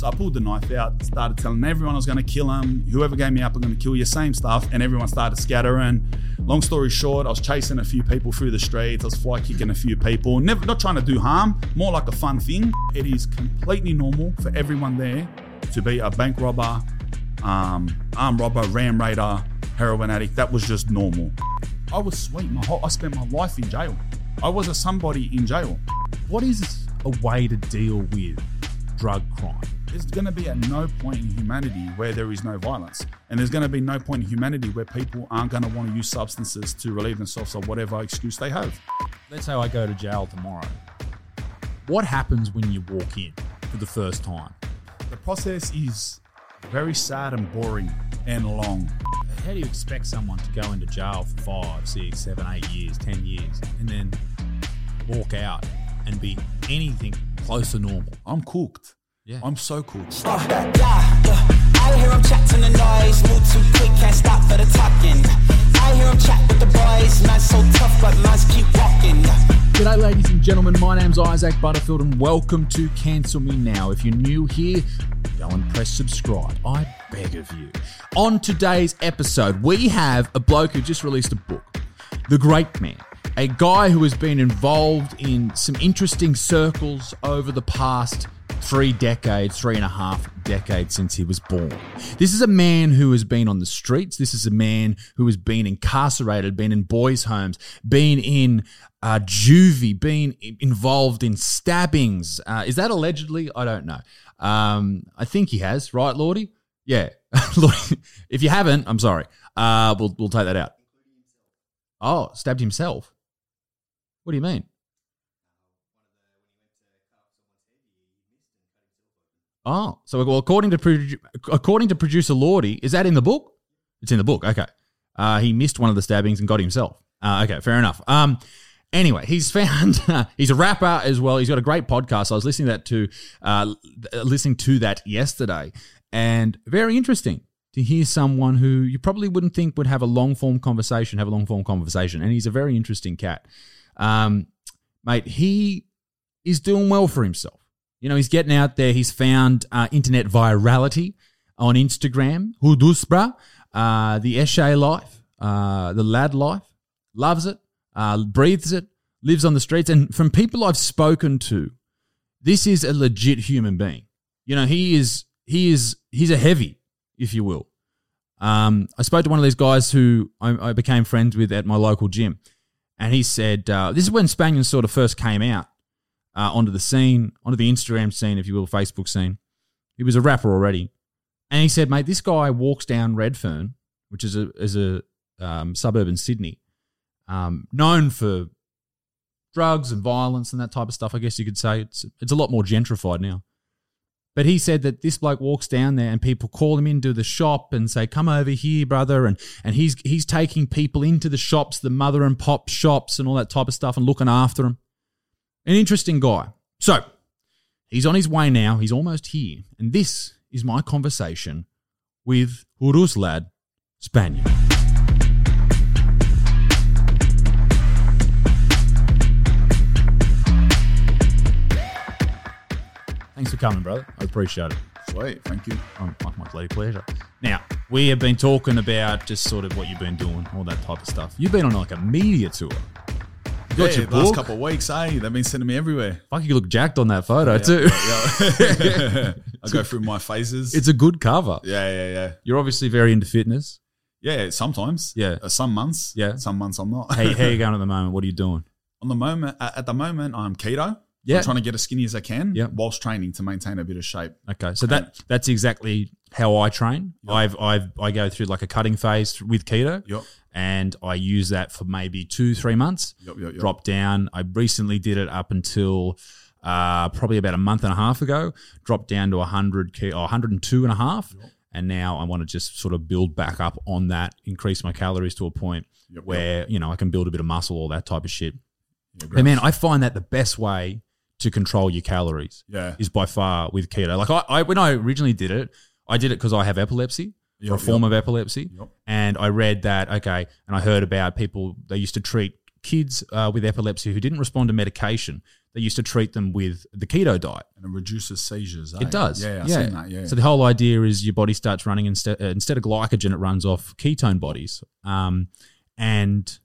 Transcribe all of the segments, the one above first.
So I pulled the knife out, started telling everyone I was going to kill him. Whoever gave me up, I'm going to kill you. Same stuff. And everyone started scattering. Long story short, I was chasing a few people through the streets. I was fly kicking a few people. Never, not trying to do harm, more like a fun thing. It is completely normal for everyone there to be a bank robber, um, armed robber, ram raider, heroin addict. That was just normal. I was sweet. My whole, I spent my life in jail. I was a somebody in jail. What is a way to deal with drug crime? There's going to be at no point in humanity where there is no violence. And there's going to be no point in humanity where people aren't going to want to use substances to relieve themselves of whatever excuse they have. Let's say I go to jail tomorrow. What happens when you walk in for the first time? The process is very sad and boring and long. How do you expect someone to go into jail for five, six, seven, eight years, ten years, and then walk out and be anything close to normal? I'm cooked. Yeah. I'm so cooked. Uh, yeah, yeah. I hear him chatting the noise, move too quick, can't stop for the talking. I hear him chat with the boys, man so tough, but man's keep walking. G'day, ladies and gentlemen. My name's Isaac Butterfield, and welcome to Cancel Me Now. If you're new here, go and press subscribe. I beg of you. On today's episode, we have a bloke who just released a book, The Great Man. A guy who has been involved in some interesting circles over the past three decades, three and a half decades since he was born. This is a man who has been on the streets. This is a man who has been incarcerated, been in boys' homes, been in uh, juvie, been involved in stabbings. Uh, is that allegedly? I don't know. Um, I think he has, right, Lordy? Yeah. If you haven't, I'm sorry. Uh, we'll, we'll take that out. Oh, stabbed himself. What do you mean? Oh, so well, according to produ- according to producer Lordy, is that in the book? It's in the book. Okay, uh, he missed one of the stabbings and got himself. Uh, okay, fair enough. Um, anyway, he's found he's a rapper as well. He's got a great podcast. I was listening to that to uh, listening to that yesterday, and very interesting to hear someone who you probably wouldn't think would have a long form conversation have a long form conversation. And he's a very interesting cat, um, mate. He is doing well for himself. You know, he's getting out there. He's found uh, internet virality on Instagram. Hudusbra, uh, the eshay life, uh, the lad life, loves it, uh, breathes it, lives on the streets. And from people I've spoken to, this is a legit human being. You know, he is he is he's a heavy, if you will. Um, I spoke to one of these guys who I, I became friends with at my local gym, and he said uh, this is when Spaniards sort of first came out uh, onto the scene, onto the Instagram scene, if you will, Facebook scene. He was a rapper already, and he said, "Mate, this guy walks down Redfern, which is a is a um, suburb in Sydney, um, known for drugs and violence and that type of stuff. I guess you could say it's it's a lot more gentrified now." But he said that this bloke walks down there and people call him into the shop and say, "Come over here, brother," and and he's he's taking people into the shops, the mother and pop shops, and all that type of stuff, and looking after them. An interesting guy. So he's on his way now. He's almost here, and this is my conversation with Urus lad Spaniard. Thanks for coming, brother. I appreciate it. Sweet, thank you. Oh, my, my bloody pleasure. Now, we have been talking about just sort of what you've been doing, all that type of stuff. You've been on like a media tour. You got yeah, your last book. couple of weeks, eh? They've been sending me everywhere. Fuck, you look jacked on that photo too. Yeah. I go through my phases. it's a good cover. yeah, yeah, yeah. You're obviously very into fitness. Yeah, sometimes. Yeah. Uh, some months. Yeah. Some months I'm not. Hey, how, you going at the moment? What are you doing? On the moment, at at the moment, I'm keto. Yeah. I'm trying to get as skinny as I can Yeah. whilst training to maintain a bit of shape. Okay, so that that's exactly how I train. I've I've I go through like a cutting phase with keto. Yup. and I use that for maybe two, three months. Yup, yup, yup. Drop down. I recently did it up until uh, probably about a month and a half ago, dropped down to 100 ki- or 102 and a half. And now I want to just sort of build back up on that, increase my calories to a point Yep, where, you know, I can build a bit of muscle, all that type of shit. But man, I find that the best way to control your calories Yeah. is by far with keto. Like I, I when I originally did it, I did it because I have epilepsy, or a form yep. of epilepsy, Yep. and I read that okay, and I heard about people they used to treat kids uh, with epilepsy who didn't respond to medication. They used to treat them with the keto diet. and it reduces seizures. eh? It does. Yeah, I've seen that. Yeah. So the whole idea is your body starts running instead uh, instead of glycogen, it runs off ketone bodies. Um, and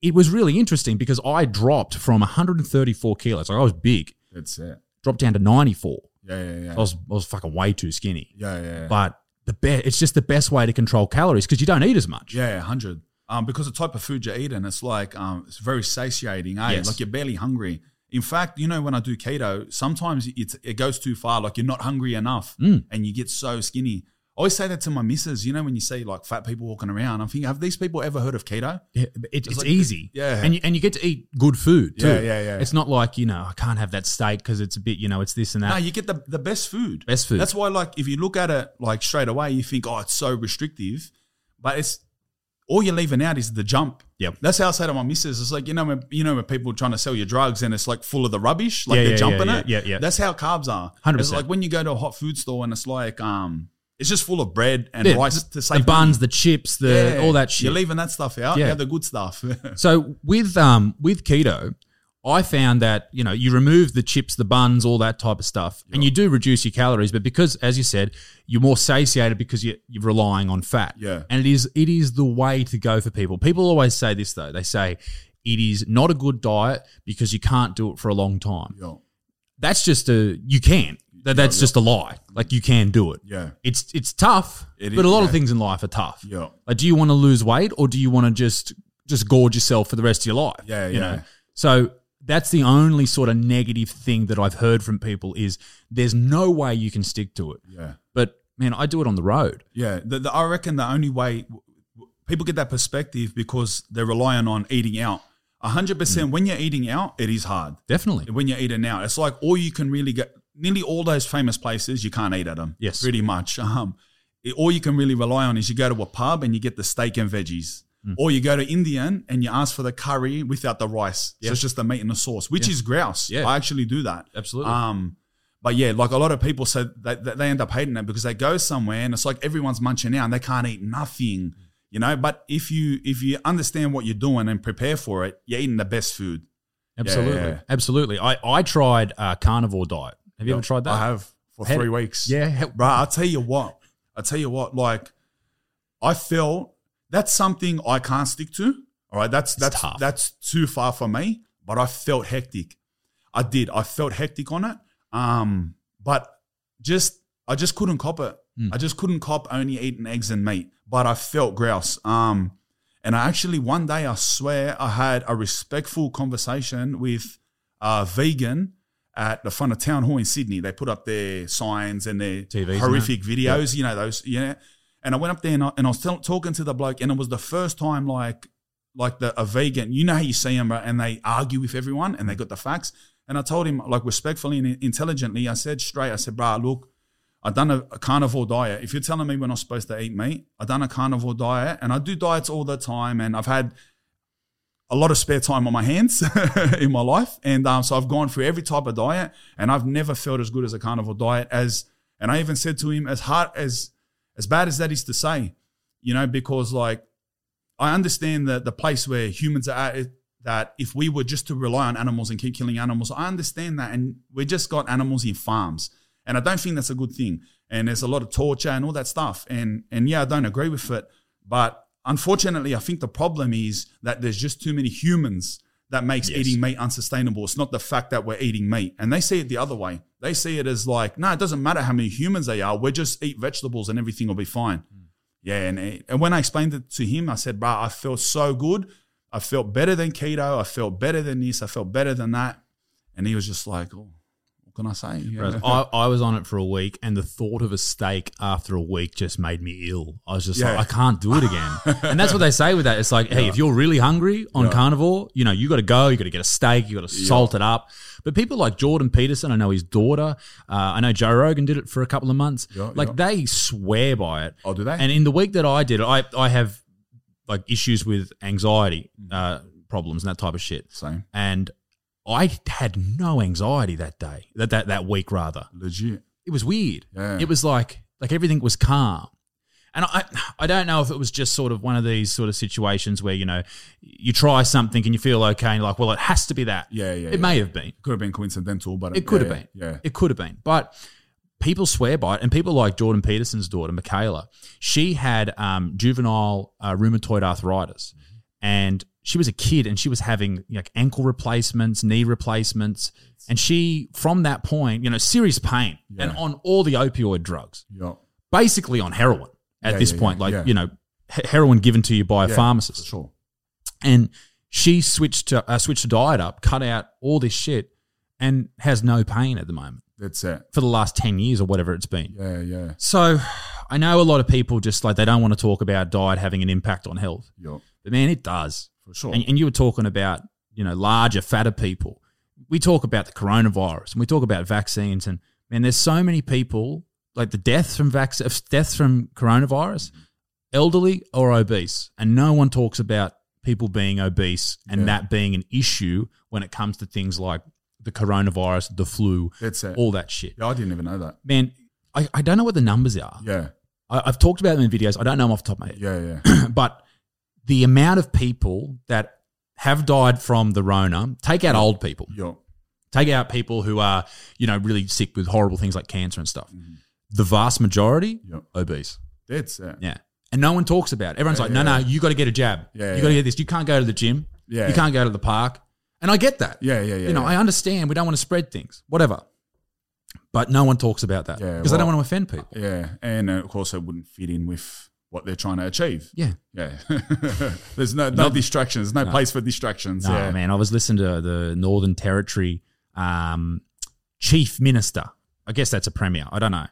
it was really interesting because I dropped from 134 kilos. Like I was big, That's it. dropped down to 94. Yeah, yeah, yeah. I was I was fucking way too skinny. yeah, yeah, yeah. But the be- it's just the best way to control calories because you don't eat as much. Yeah, yeah, hundred. Um, because the type of food you're eating, it's like um, it's very satiating. Eh? Yes. Like you're barely hungry. In fact, you know when I do keto, sometimes it's, it goes too far. Like you're not hungry enough, Mm. and you get so skinny. I always say that to my missus. You know when you see like fat people walking around, I'm thinking, have these people ever heard of keto? Yeah, but it, it's like- easy. yeah. And you, and you get to eat good food too. Yeah, yeah, yeah. It's not like, you know, I can't have that steak because it's a bit, you know, it's this and that. No, you get the, the best food. Best food. That's why, like, if you look at it like straight away, you think, oh, it's so restrictive, but it's all you're leaving out is the jump. Yep. That's how I say to my missus. It's like you know when you know when people are trying to sell you drugs and it's like full of the rubbish, like Yeah, they're yeah, jumping yeah, it. yeah, yeah. That's how carbs are. 100%. It's like when you go to a hot food store and it's like um, it's just full of bread and Yeah, rice the, to save the buns, money. the chips, the Yeah. all that shit. You're leaving that stuff out. Yeah. The good stuff. So with um with keto, I found that you know you remove the chips, the buns, all that type of stuff, and you do reduce your calories. But because, as you said, you're more satiated because you, you're relying on fat. Yeah. and it is it is the way to go for people. People always say this though. They say it is not a good diet because you can't do it for a long time. That's just a you can. That, that's just a lie. Like you can do it. yeah, It's it's tough, It but is, a lot of things in life are tough. Yeah. Like, do you want to lose weight or do you want to just just gorge yourself for the rest of your life? Yeah, you yeah. Know? So that's the only sort of negative thing that I've heard from people is there's no way you can stick to it. yeah. But man, I do it on the road. Yeah, the, the, I reckon the only way people get that perspective because they're relying on eating out. hundred Mm. percent. When you're eating out, it is hard. Definitely. When you're eating out, it's like all you can really get. Nearly all those famous places you can't eat at them. Yes. pretty much. Um, it- all you can really rely on is you go to a pub and you get the steak and veggies. Mm. Or you go to Indian and you ask for the curry without the rice. Yeah. So it's just the meat and the sauce, which is grouse. Yeah. I actually do that. Absolutely. Um, but yeah, like a lot of people said that that they end up hating it because they go somewhere and it's like everyone's munching out and they can't eat nothing, you know. But if you if you understand what you're doing and prepare for it, you're eating the best food. Absolutely. yeah. Absolutely. I, I tried a carnivore diet. Have you ever tried that? I have for Had- three weeks. Yeah. Bro. I'll tell you what. I'll tell you what. Like, I felt that's something I can't stick to. All right, that's that's tough. that's too far for me. But I felt hectic. I did. I felt hectic on it. Um, but just I just couldn't cop it. I just couldn't cop only eating eggs and meat. But I felt grouse. Um, and I actually one day I swear I had a respectful conversation with a vegan at the front of town hall in Sydney. They put up their signs and their TVs horrific videos, you know those, yeah. And I went up there and I, and I was talking to the bloke, and it was the first time like like the a vegan. You know how you see them, right? And they argue with everyone, and they got the facts. And I told him like respectfully and intelligently. I said straight. I said, "Bruh, look." I've done a, a carnivore diet. If you're telling me we're not supposed to eat meat, I've done a carnivore diet and I do diets all the time. And I've had a lot of spare time on my hands in my life. And um, so I've gone through every type of diet and I've never felt as good as a carnivore diet as, and I even said to him, as hard as, as bad as that is to say, you know, because like I understand that the place where humans are at, that if we were just to rely on animals and keep killing animals, I understand that. And we just got animals in farms. And I don't think that's a good thing. And there's a lot of torture and all that stuff. And and yeah, I don't agree with it. But unfortunately, I think the problem is that there's just too many humans that makes eating meat unsustainable. It's not the fact that we're eating meat. And they see it the other way. They see it as like, no, it doesn't matter how many humans they are. We just eat vegetables and everything will be fine. Hmm. Yeah, and and when I explained it to him, I said, "Bro, I felt so good. I felt better than keto. I felt better than this. I felt better than that." And he was just like, "Oh, What can I say? Yeah. I, I was on it for a week, and the thought of a steak after a week just made me ill. I was just Yeah. like, I can't do it again. and that's what they say with that. It's like, hey, if you're really hungry on Yeah. carnivore, you know, you got to go. You got to get a steak. You got to salt it up. But people like Jordan Peterson, I know his daughter. Uh, I know Joe Rogan did it for a couple of months. Yeah, like yeah. they swear by it. Oh, do they? And in the week that I did it, I I have like issues with anxiety Mm. uh, problems and that type of shit. Same. And I had no anxiety that day, that that, that week rather. Legit. It was weird. Yeah. It was like like everything was calm. And I I don't know if it was just sort of one of these sort of situations where, you know, you try something and you feel okay and you're like, well, it has to be that. Yeah, yeah, It yeah. may have been. It Could have been coincidental, but It could yeah, have been. Yeah. It could have been. But people swear by it. And people like Jordan Peterson's daughter, Michaela, she had um, juvenile uh, rheumatoid arthritis. And she was a kid and she was having like ankle replacements, knee replacements. And she, from that point, you know, serious pain and on all the opioid drugs, yeah. basically on heroin at Yeah, this yeah, point, yeah, like, yeah. you know, heroin given to you by a Yeah, pharmacist sure. and she switched to uh, switched to diet up, cut out all this shit, and has no pain at the moment That's it. for the last ten years or whatever it's been. Yeah, yeah. So, I know a lot of people just like they don't want to talk about diet having an impact on health, Yeah. but man, it does. For sure. And, and you were talking about you know larger, fatter people. We talk about the coronavirus and we talk about vaccines, and man, there's so many people like the deaths from vac- deaths from coronavirus, elderly or obese, and no one talks about people being obese and Yeah. that being an issue when it comes to things like the coronavirus, the flu, That's it. all that shit. Yeah, I didn't even know that. Man, I, I don't know what the numbers are. Yeah. I, I've talked about them in videos. I don't know them off the top of my head Yeah, yeah. but the amount of people that have died from the Rona, take out old people, yeah. take out people who are, you know, really sick with horrible things like cancer and stuff. The vast majority, Yep. obese. That's it. Yeah. And no one talks about it. Everyone's Yeah, like, no, yeah. no, you got to get a jab. Yeah, you got to yeah. get this. You can't go to the gym. Yeah. You can't go to the park. And I get that. Yeah, yeah, yeah, You know, yeah. I understand we don't want to spread things, whatever. But no one talks about that Yeah, because they don't want to offend people. Yeah. And uh, of course, it wouldn't fit in with what they're trying to achieve. Yeah. Yeah. There's no, no No. distractions. There's no, place for distractions. No, yeah. man, I was listening to the Northern Territory um, chief minister. I guess that's a premier. I don't know.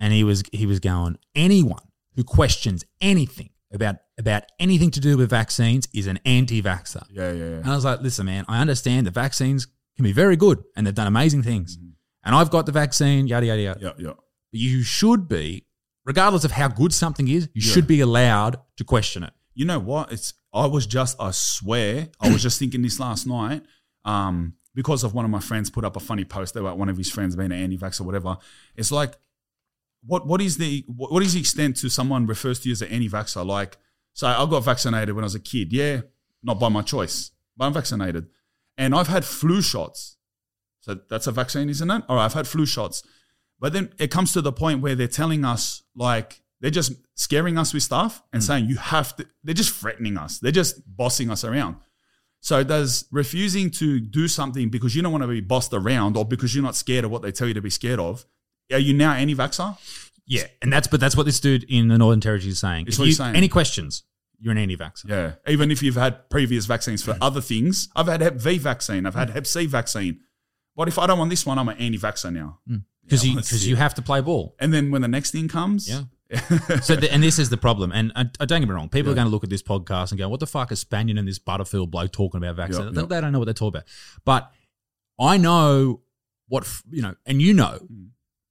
And he was he was going, anyone who questions anything about about anything to do with vaccines is an anti-vaxxer. Yeah, yeah, yeah. And. I was like, listen, man, I understand that vaccines can be very good and they've done amazing things. And I've got the vaccine, yada yada yada. Yeah, yeah. But you should be, regardless of how good something is, you Yeah. should be allowed to question it. You know what? It's I was just I swear I was just thinking this last night. Um, because of one of my friends put up a funny post about one of his friends being an anti-vax or whatever. It's like, what what is the what what is the extent to someone refers to you as an anti-vaxxer? Like, so I got vaccinated when I was a kid. Yeah, not by my choice, but I'm vaccinated, and I've had flu shots. So that's a vaccine, isn't it? All right, I've had flu shots, but then it comes to the point where they're telling us like they're just scaring us with stuff and hmm. saying you have to. They're just threatening us. They're just bossing us around. So does refusing to do something because you don't want to be bossed around or because you're not scared of what they tell you to be scared of, are you now anti-vaxxer? Yeah, and that's but that's what this dude in the Northern Territory is saying. It's If what you, saying. Any questions? You're an anti-vaxxer. Yeah. Even if you've had previous vaccines for other things, I've had Hep B vaccine, I've had hmm. Hep C vaccine. What if I don't want this one? I'm an anti-vaxxer now. because Yeah, you because you have to play ball. And then when the next thing comes, Yeah. so the, and this is the problem. And uh, don't get me wrong, people are going to look at this podcast and go, "What the fuck is Spaniard and this Butterfield bloke talking about vaccine?" Yep, They- yep. They don't know what they're talking about. But I know what you know, and you know hmm.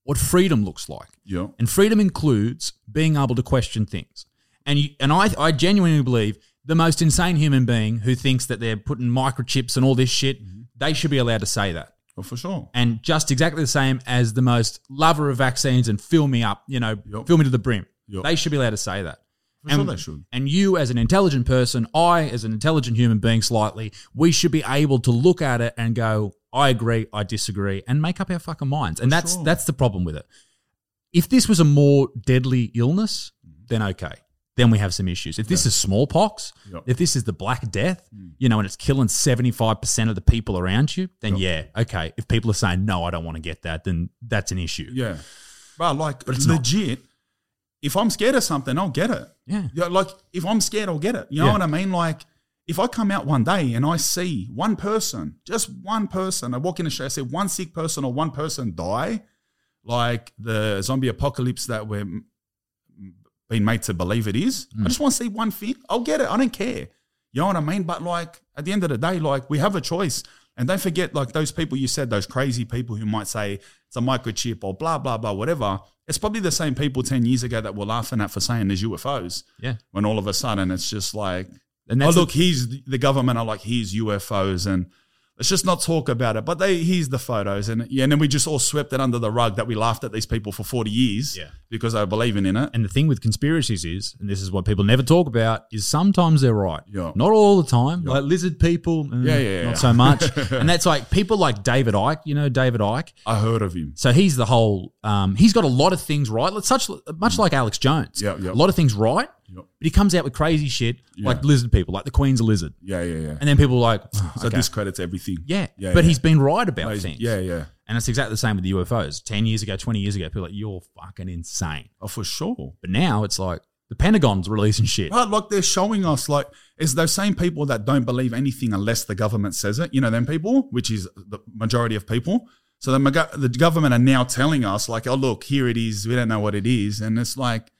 what freedom looks like. yeah, And freedom includes being able to question things. And you, and I I genuinely believe the most insane human being who thinks that they're putting microchips and all this shit, mm-hmm. they should be allowed to say that. Well, for sure. And just exactly the same as the most lover of vaccines and fill me up, you know, Yup. fill me to the brim. Yup. They should be allowed to say that. For and, sure they should. And you, as an intelligent person, I, as an intelligent human being, slightly, we should be able to look at it and go, I agree, I disagree, and make up our fucking minds. And that's sure. that's the problem with it. If this was a more deadly illness, mm-hmm. then okay. Then we have some issues. If this is smallpox, Yep. if this is the Black Death, you know, and it's killing 75% of the people around you, then yeah, okay. If people are saying, no, I don't want to get that, then that's an issue. Yeah. But like But it's not. legit, if I'm scared of something, I'll get it. Yeah. Yeah, like if I'm scared, I'll get it. You know Yeah. what I mean? Like if I come out one day and I see one person, just one person, I walk in the show, I see one sick person or one person die, like the zombie apocalypse that we're being made to believe it is. I hmm. just want to see one thing. I'll get it. I don't care. You know what I mean? But like at the end of the day, like we have a choice. And don't forget, like those people you said, those crazy people who might say it's a microchip or blah, blah, blah, whatever. It's probably the same people 10 years ago that were laughing at for saying there's UFOs. Yeah. When all of a sudden it's just like, And oh, look, here's the government are like, here's UFOs. And let's just not talk about it. But they, here's the photos. And yeah, and then we just all swept it under the rug that we laughed at these people for 40 years Yeah. Because were believing in it. And the thing with conspiracies is, and this is what people never talk about, is sometimes they're right. Yeah. Not all the time. Like lizard people, mm, Yeah, yeah, not so much. and that's like people like David Icke. You know David Icke. I heard of him. So he's the whole. Um, he's got a lot of things right. Such much like Alex Jones. Yeah, yeah. A lot of things right, Yep. but he comes out with crazy shit like lizard people, like the Queen's a lizard, Yeah, yeah, yeah. and then people are like, oh, so okay. discredits everything. yeah, yeah, but yeah. he's been right about things. Yeah, yeah. And it's exactly the same with the UFOs. Ten years ago, twenty years ago, people were like, you're fucking insane. Oh, for sure. But now it's like the Pentagon's releasing shit. But like they're showing us, like, it's those same people that don't believe anything unless the government says it. You know, them people, which is the majority of people. So the, the government are now telling us, like, oh, look, here it is. We don't know what it is. And it's like,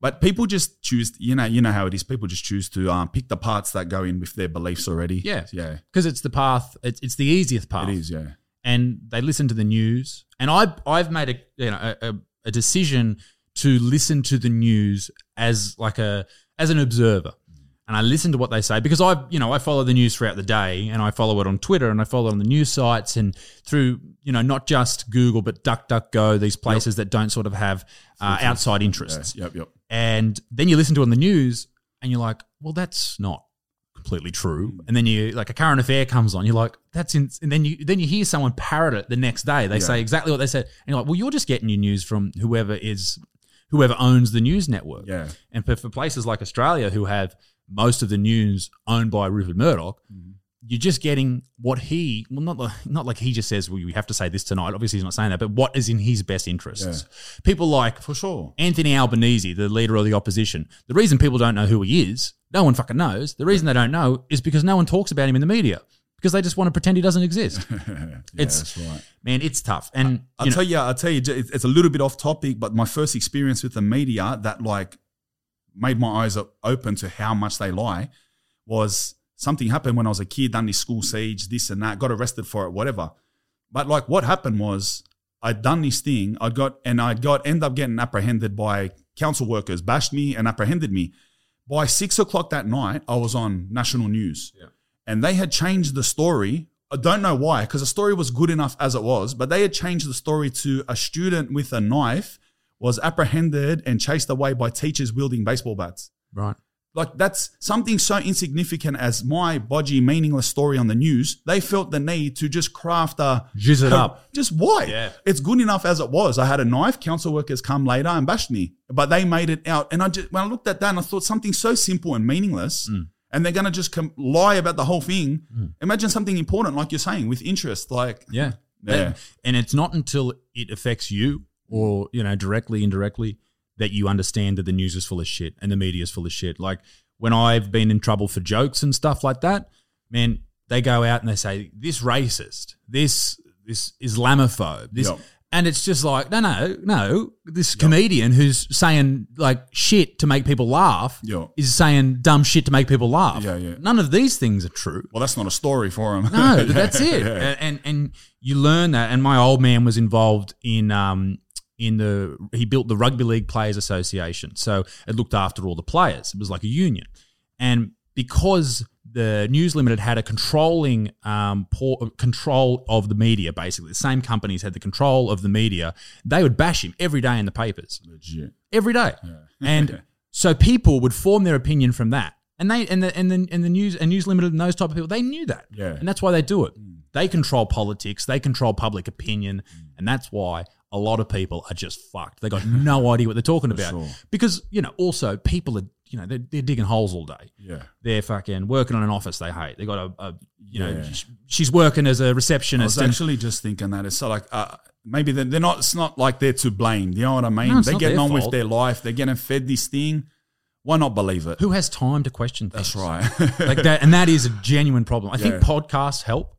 but people just choose, you know, you know how it is. People just choose to um, pick the parts that go in with their beliefs already. Yeah. Yeah. Because it's the path. It's, it's the easiest path. It is, yeah. And they listen to the news. And I I've made a you know a, a, decision to listen to the news as like a as an observer. And I listen to what they say because I, you know, I follow the news throughout the day, and I follow it on Twitter, and I follow it on the news sites, and through, you know, not just Google, but DuckDuckGo, these places that don't sort of have uh, outside yeah. interests. Yep, yep. And then you listen to it on the news, and you're like, well, that's not completely true. And then you like a current affair comes on, you're like, that's in, and then you then you hear someone parrot it the next day. They say exactly what they said, and you're like, well, you're just getting your news from whoever is whoever owns the news network. Yeah. And for, for places like Australia who have most of the news owned by Rupert Murdoch. Mm-hmm. You're just getting what he well not like- not like he just says well you have to say this tonight obviously he's not saying that but what is in his best interests. People like For sure. Anthony Albanese, the leader of the opposition. The reason people don't know who he is, no one fucking knows. The reason they don't know is because no one talks about him in the media because they just want to pretend he doesn't exist. it's that's right. man, it's tough. And I'll you know, tell you, I'll tell you, it's it's a little bit off topic, but my first experience with the media that like made my eyes open to how much they lie was something happened when I was a kid, done this school siege, this and that, got arrested for it, whatever. But like what happened was I'd done this thing, I got and I got end up getting apprehended by council workers, bashed me and apprehended me. By six o'clock that night, I was on national news. And they had changed the story. I don't know why, because the story was good enough as it was, but they had changed the story to a student with a knife was apprehended and chased away by teachers wielding baseball bats. right. Like that's something so insignificant as my bodgy, meaningless story on the news. They felt the need to just craft a Jizz it up. Just why? Yeah. It's good enough as it was. I had a knife. Council workers come later and bashed me, but they made it out. And I just when I looked at that, and I thought something so simple and meaningless, Mm. and they're gonna just com- lie about the whole thing. Imagine something important, like you're saying, with interest. Like Yeah. Yeah. And- And it's not until it affects you or, you know, directly, indirectly, that you understand that the news is full of shit and the media is full of shit. Like when I've been in trouble for jokes and stuff like that, man, they go out and they say, this racist, this this Islamophobe, this Yep. and it's just like, no, no, no. This comedian who's saying like shit to make people laugh Yep. is saying dumb shit to make people laugh. Yeah, yeah. None of these things are true. well, that's not a story for them. No, that's it. And, and and you learn that. And my old man was involved in um in the he built the Rugby League Players Association, so it looked after all the players. It was like a union, and because the News Limited had a controlling um, por- uh, control of the media, basically the same companies had the control of the media. They would bash him every day in the papers Legit. every day. And so people would form their opinion from that. And they and the and the and the news and news limited and those type of people, they knew that. Yeah. And that's why they do it. Mm. They control politics, they control public opinion, mm. and that's why a lot of people are just fucked. They got no idea what they're talking about. sure. Because, you know, also people are you know, they're, they're digging holes all day. Yeah. They're fucking working on an office they hate. They got a, a you know, Yeah. sh- she's working as a was receptionist. and- actually just thinking that it's so like uh, maybe they're, they're not. It's not like they're to blame. You know what I mean? No, they're getting on with their life. They're getting fed this thing. Why not believe it? Who has time to question things? That's right. like that, and that is a genuine problem. I think podcasts help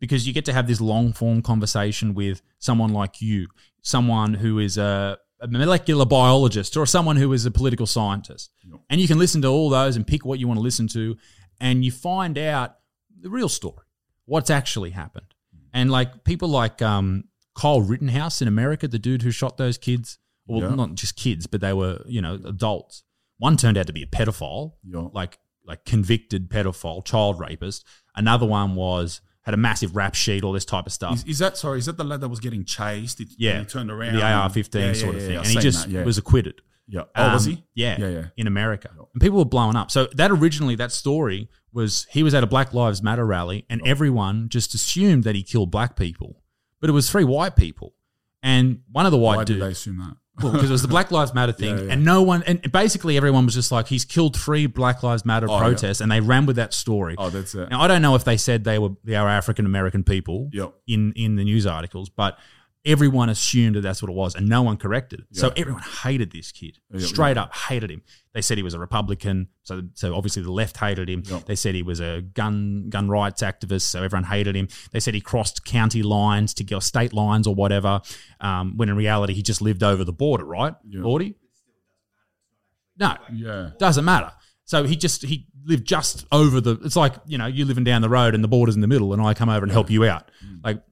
because you get to have this long form conversation with someone like you, someone who is a, a molecular biologist or someone who is a political scientist, and you can listen to all those and pick what you want to listen to, and you find out the real story, what's actually happened, and like people like um, Kyle Rittenhouse in America, the dude who shot those kids, well, Yeah. not just kids, but they were you know adults. One turned out to be a pedophile, Yeah. like like convicted pedophile, child rapist. Another one was had a massive rap sheet, all this type of stuff. Is, is that sorry? Is that the lad that was getting chased? It, yeah, he turned around. the AR-15 Yeah, sort yeah, of thing, and he just that, was acquitted. Yeah. Oh, was Um, he? Yeah, Yeah, yeah. in America, and people were blowing up. So that originally that story was he was at a Black Lives Matter rally, and everyone just assumed that he killed black people, but it was three white people, and one of the white Why dudes. did they assume that? Well, because it was the Black Lives Matter thing, Yeah, yeah. and no one, and basically everyone was just like, he's killed three Black Lives Matter Oh, yeah. protests, and they ran with that story. Oh, that's it. Now I don't know if they said they were they are African American people Yep. in in the news articles, but everyone assumed that that's what it was, and no one corrected. it. So everyone hated this kid, Yeah, straight up hated him. They said he was a Republican, so so obviously the left hated him. They said he was a gun gun rights activist, so everyone hated him. They said he crossed county lines to go state lines or whatever, um, when in reality he just lived over the border, right, Yeah. Lordy? No, Yeah. doesn't matter. So he just he lived just over the. It's like you know you're living down the road and the border's in the middle, and I come over and help you out, like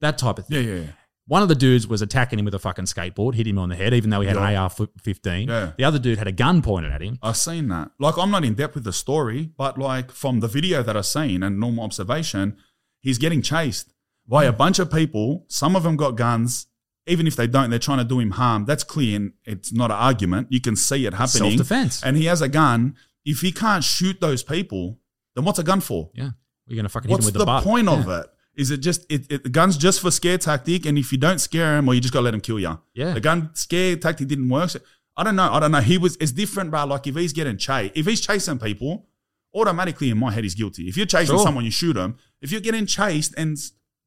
that type of thing. Yeah, yeah, yeah. One of the dudes was attacking him with a fucking skateboard, hit him on the head, even though he had Yeah. an AR fifteen. Yeah. The other dude had a gun pointed at him. I've seen that. Like, I'm not in depth with the story, but like from the video that I've seen and normal observation, he's getting chased by a bunch of people. Some of them got guns. Even if they don't, they're trying to do him harm. That's clear and it's not an argument. You can see it happening. Self-defense. And he has a gun. If he can't shoot those people, then what's a gun for? Yeah, you're gonna fucking hit What's him with the, the, butt. point of it? Is it just it, it? The gun's just for scare tactic, and if you don't scare him, or you just gotta let him kill you. Yeah. the gun scare tactic didn't work. So, I don't know. I don't know. He was. It's different, bro. Like if he's getting chased, if he's chasing people, automatically in my head he's guilty. If you're chasing Sure. someone, you shoot him. If you're getting chased and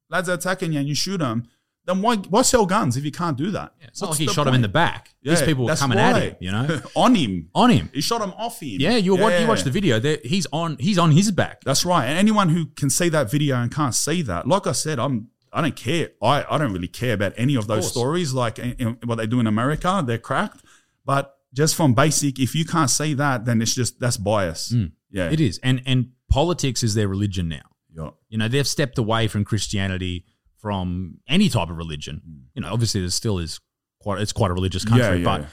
lads are attacking you and you shoot them, then why why sell guns if you can't do that? It's not What's like he the shot him in point? the back. These Yeah, people were that's coming at him, you know, on him. on him. He shot him off him. Yeah, you watch, you watch the video. There, he's on. He's on his back. That's right. And anyone who can see that video and can't see that, like I said, I'm I don't care. I, I don't really care about any of those course. stories. Like in, in what they do in America, they're cracked. But just from basic, if you can't see that, then it's just that's bias. Yeah, Mm. It is, and and politics is their religion now. Yeah. You know, they've stepped away from Christianity, from any type of religion. You know, obviously there still is quite it's quite a religious country, Yeah, yeah, but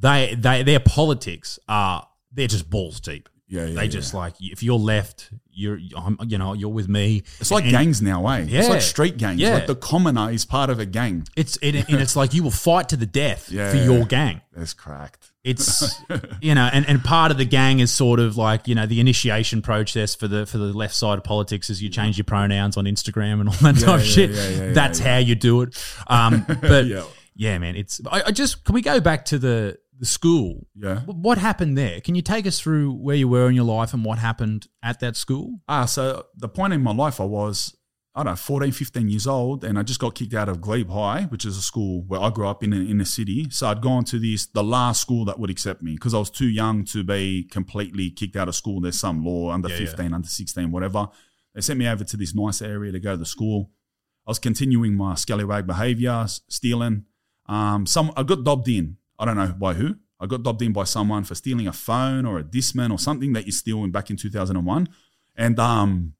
they they their politics are they're just balls deep. Yeah, yeah, they just like if you're left, you're I'm, you know you're with me. It's like And gangs now, eh? Yeah, It's like street gangs. Yeah. Like the commoner is part of a gang. It's it, and it's like you will fight to the death for your gang. That's cracked. It's you know, and, and part of the gang is sort of like you know the initiation process for the for the left side of politics is you change your pronouns on Instagram and all that type of yeah, shit. yeah, yeah, yeah, That's yeah. how you do it. Um, but Yeah. yeah. man, it's I, I just can we go back to the the school? Yeah. Wh- What happened there? Can you take us through where you were in your life and what happened at that school? Ah, so the point in my life, I was, I don't know, 14, 15 years old, and I just got kicked out of Glebe High, which is a school where I grew up in, in the city. So I'd gone to this, the last school that would accept me because I was too young to be completely kicked out of school. There's some law under Yeah, yeah. 15, under 16, whatever. They sent me over to this nice area to go to the school. I was continuing my scallywag behavior, stealing. Um, some I got dobbed in. I don't know by who. I got dobbed in by someone for stealing a phone or a Discman or something that you steal in back in 2001. And um,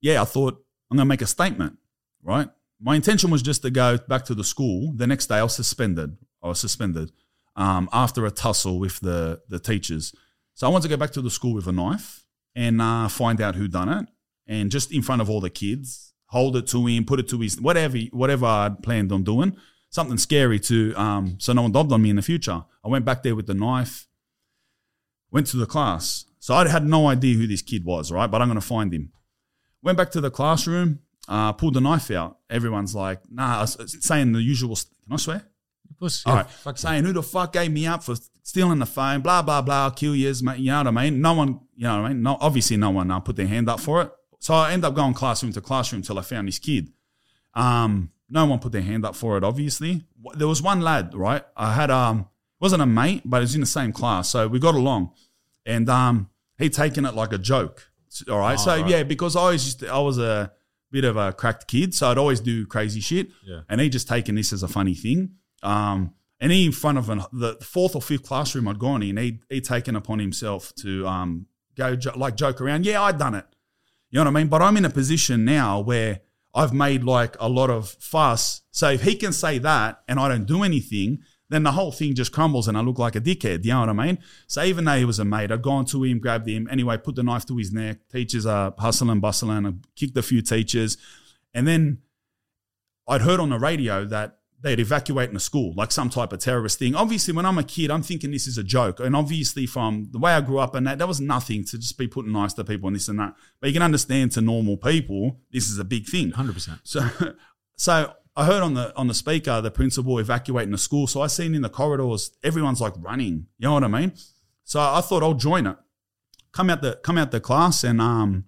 yeah, I thought I'm going to make a statement, right? My intention was just to go back to the school. The next day, I was suspended. I was suspended um, after a tussle with the the teachers. So I wanted to go back to the school with a knife and uh, find out who done it, and just in front of all the kids, hold it to him, put it to his whatever whatever I'd planned on doing, something scary to um, so no one dobbed on me in the future. I went back there with the knife, went to the class. So I had no idea who this kid was, right? But I'm going to find him. Went back to the classroom, uh, pulled the knife out. Everyone's like, nah, saying the usual. Can I swear? Of course, All right. saying who the fuck gave me up for stealing the phone, blah, blah, blah, I'll kill yous, mate. You know what I mean? No one, you know what I mean? No, obviously no one uh, put their hand up for it. So I end up going classroom to classroom till I found this kid. Um, no one put their hand up for it, obviously. There was one lad, right? I had, um, wasn't a mate, but he was in the same class, so we got along. And um, he'd taken it like a joke. All right, so yeah, because I was just I was a bit of a cracked kid, so I'd always do crazy shit. Yeah. and he just taken this as a funny thing. Um, and he in front of an, the fourth or fifth classroom I'd gone in, he'd, he'd taken upon himself to um, go jo- like joke around. Yeah, I'd done it. You know what I mean? But I'm in a position now where I've made like a lot of fuss. So if he can say that and I don't do anything, then the whole thing just crumbles and I look like a dickhead. You know what I mean? So even though he was a mate, I'd gone to him, grabbed him, anyway, put the knife to his neck. Teachers are hustling, bustling. I kicked a few teachers. And then I'd heard on the radio that they'd evacuate in a school, like some type of terrorist thing. Obviously, when I'm a kid, I'm thinking this is a joke. And obviously, from the way I grew up and that, that was nothing to just be putting knives to people and this and that. But you can understand to normal people, this is a big thing. 100%. So, so I heard on the on the speaker the principal evacuating the school. So I seen in the corridors everyone's like running. You know what I mean? So I thought I'll join it. Come out the come out the class and um,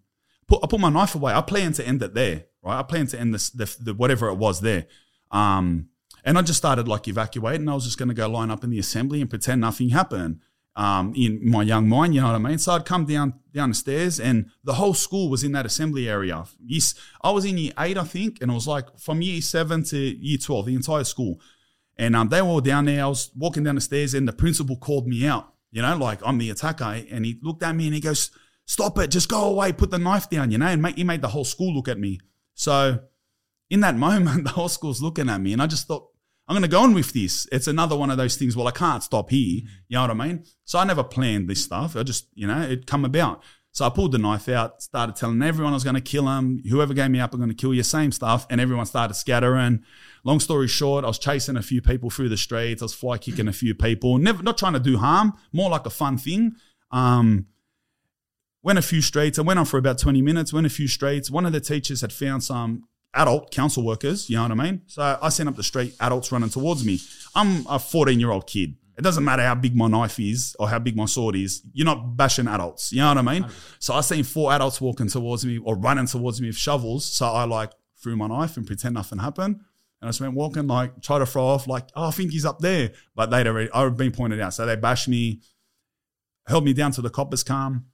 put I put my knife away. I plan to end it there, right? I plan to end this the, the whatever it was there. Um, and I just started like evacuating. I was just going to go line up in the assembly and pretend nothing happened. Um, in my young mind, you know what I mean. So I'd come down down the stairs, and the whole school was in that assembly area. Yes, I was in year eight, I think, and it was like from year seven to year twelve, the entire school. And um, they were all down there. I was walking down the stairs, and the principal called me out. You know, like I'm the attacker, and he looked at me and he goes, "Stop it! Just go away! Put the knife down!" You know, and make, he made the whole school look at me. So in that moment, the whole school's looking at me, and I just thought, I'm going to go on with this. It's another one of those things. Well, I can't stop here. You know what I mean? So I never planned this stuff. I just, you know, it come about. So I pulled the knife out, started telling everyone I was going to kill them. Whoever gave me up, I'm going to kill you. Same stuff. And everyone started scattering. Long story short, I was chasing a few people through the streets. I was fly kicking a few people. Never, not trying to do harm. More like a fun thing. Um, went a few streets. I went on for about 20 minutes, went a few streets. One of the teachers had found some adult council workers, you know what I mean? So I sent up the street, adults running towards me. I'm a 14 year old kid. It doesn't matter how big my knife is or how big my sword is. You're not bashing adults. You know what I mean? So I seen four adults walking towards me or running towards me with shovels. So I like threw my knife and pretend nothing happened. And I just went walking, like, try to throw off, like, oh, I think he's up there. But they'd already, I had been pointed out. So they bashed me, held me down to the coppers calm.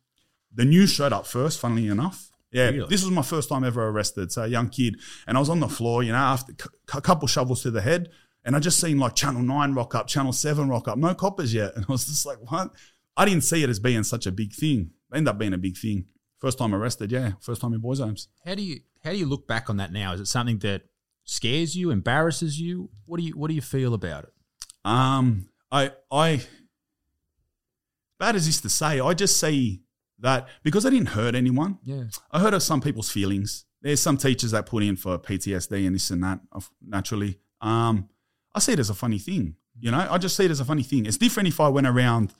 The news showed up first, funnily enough. Yeah, Really? this was my first time ever arrested. So a young kid, and I was on the floor, you know, after a couple shovels to the head, and I just seen like Channel Nine rock up, Channel Seven rock up, no coppers yet, and I was just like, what? I didn't see it as being such a big thing. It ended up being a big thing. First time arrested, yeah. First time in boys' homes. How do you how do you look back on that now? Is it something that scares you, embarrasses you? What do you what do you feel about it? Um, I, I, bad as this to say, I just see that because I didn't hurt anyone. Yeah. I hurt of some people's feelings. There's some teachers that put in for PTSD and this and that, naturally. Um, I see it as a funny thing. You know, I just see it as a funny thing. It's different if I went around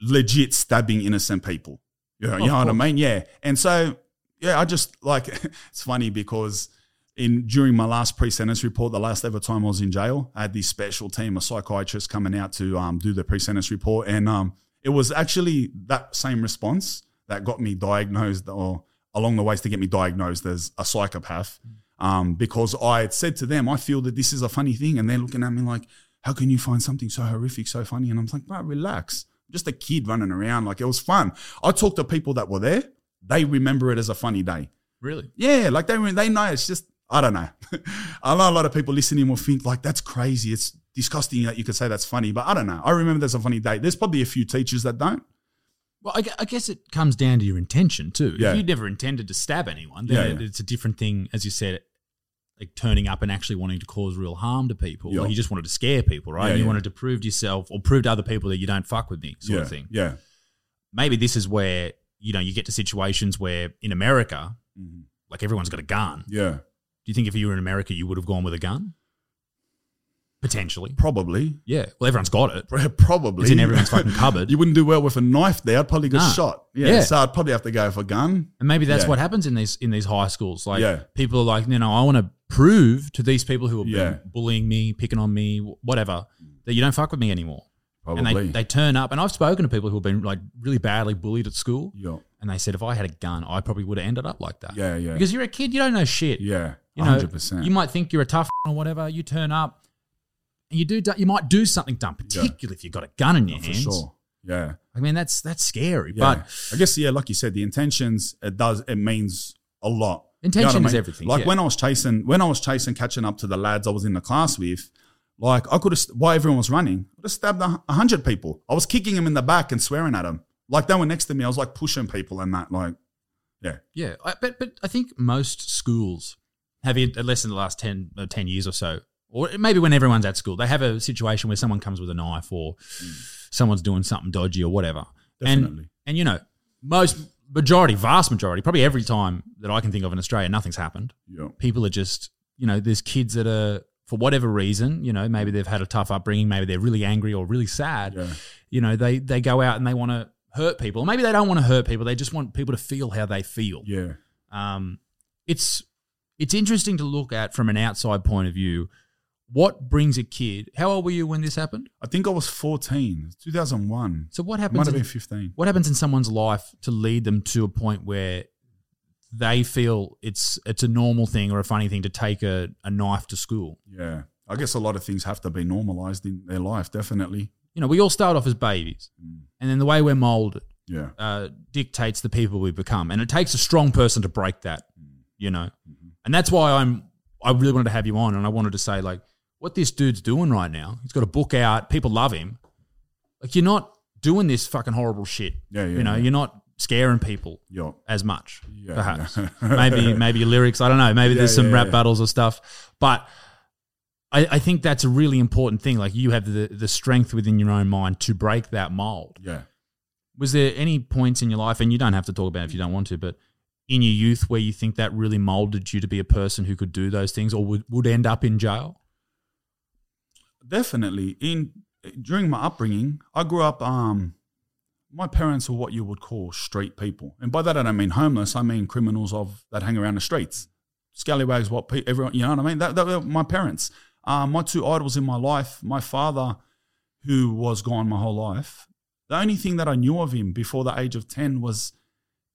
legit stabbing innocent people. You know, you know what I mean? Yeah. And so, yeah, I just like it's funny because in during my last pre-sentence report, the last ever time I was in jail, I had this special team of psychiatrists coming out to um, do the pre-sentence report, and um, it was actually that same response that got me diagnosed, or along the ways to get me diagnosed as a psychopath, um, because I had said to them, I feel that this is a funny thing, and they're looking at me like, how can you find something so horrific so funny? And I'm like, bro, relax. Just a kid running around, like it was fun. I talked to people that were there; they remember it as a funny day. Really? Yeah, like they they know it's just I don't know. I know a lot of people listening will think like that's crazy. It's disgusting that you could say that's funny, but I don't know. I remember there's a funny day. There's probably a few teachers that don't. Well, I, I guess it comes down to your intention too. Yeah. If you never intended to stab anyone, then Yeah, yeah. it's a different thing, as you said, like turning up and actually wanting to cause real harm to people. Yeah. Like you just wanted to scare people, right? You wanted to prove to yourself or prove to other people that you don't fuck with me, sort of thing. Yeah, Maybe this is where you know you get to situations where in America, Mhm. like everyone's got a gun. yeah, Do you think if you were in America, you would have gone with a gun? Potentially. probably, Yeah. Well, everyone's got it. probably. It's in everyone's fucking cupboard. You wouldn't do well with a knife there. I'd probably get Nah. shot. Yeah, Yeah. so I'd probably have to go for a gun. And maybe that's Yeah. what happens in these in these high schools. Like Yeah. people are like, you know, I want to prove to these people who have Yeah. been bullying me, picking on me, wh- whatever, that you don't fuck with me anymore. Probably. And they, they turn up, and I've spoken to people who have been like really badly bullied at school, yeah, and they said if I had a gun, I probably would have ended up like that. yeah, yeah, Because you're a kid, you don't know shit. yeah. You know, hundred percent. you might think you're a tough or whatever. You turn up, and you do you might do something dumb, particularly if you've got a gun in your for hands. sure. Yeah. I mean, that's that's scary. Yeah. But I guess yeah, like you said, the intentions it does it means a lot. Intention what is everything, Like yeah. when I was chasing, when I was chasing, catching up to the lads I was in the class with, like I could have while everyone was running, I would have stabbed a hundred people. I was kicking them in the back and swearing at them. Like they were next to me, I was like pushing people and that. Like, yeah, Yeah, I, but but I think most schools have least in the last 10, uh, 10 years or so, or maybe when everyone's at school, they have a situation where someone comes with a knife or someone's doing something dodgy or whatever. And and you know most majority, vast majority, probably every time that I can think of in Australia, nothing's happened. yeah, People are just you know there's kids that are for whatever reason, you know, maybe they've had a tough upbringing, maybe they're really angry or really sad. yeah, You know, they they go out and they want to hurt people. Maybe they don't want to hurt people. They just want people to feel how they feel yeah. um, it's it's interesting to look at from an outside point of view. What brings a kid? How old were you when this happened? I think I was fourteen, two thousand one. So what happens? Might have In, been fifteen. what happens in someone's life to lead them to a point where they feel it's it's a normal thing or a funny thing to take a, a knife to school? Yeah, I guess a lot of things have to be normalized in their life. Definitely. You know, we all start off as babies, Mm. and then the way we're molded Yeah, uh, dictates the people we become, and it takes a strong person to break that. You know, and that's why I'm. I really wanted to have you on, and I wanted to say like, what this dude's doing right now. He's got a book out. People love him. Like you're not doing this fucking horrible shit. Yeah, yeah, You know, yeah. you're not scaring people yeah. as much. Yeah, perhaps yeah. maybe maybe lyrics. I don't know. Maybe there's some rap battles or stuff, but. I, I think that's a really important thing. Like you have the, the strength within your own mind to break that mold Yeah. was there any points in your life, and you don't have to talk about it if you don't want to, but in your youth where you think that really molded you to be a person who could do those things or would, would end up in jail? Definitely in during my upbringing i grew up um my parents were what you would call street people. And by that i don't mean homeless i mean criminals of that hang around the streets. Scallywags what pe- everyone you know what i mean? That, that were my parents. Um, my two idols in my life my father who was gone my whole life the only thing that i knew of him before the age of 10 was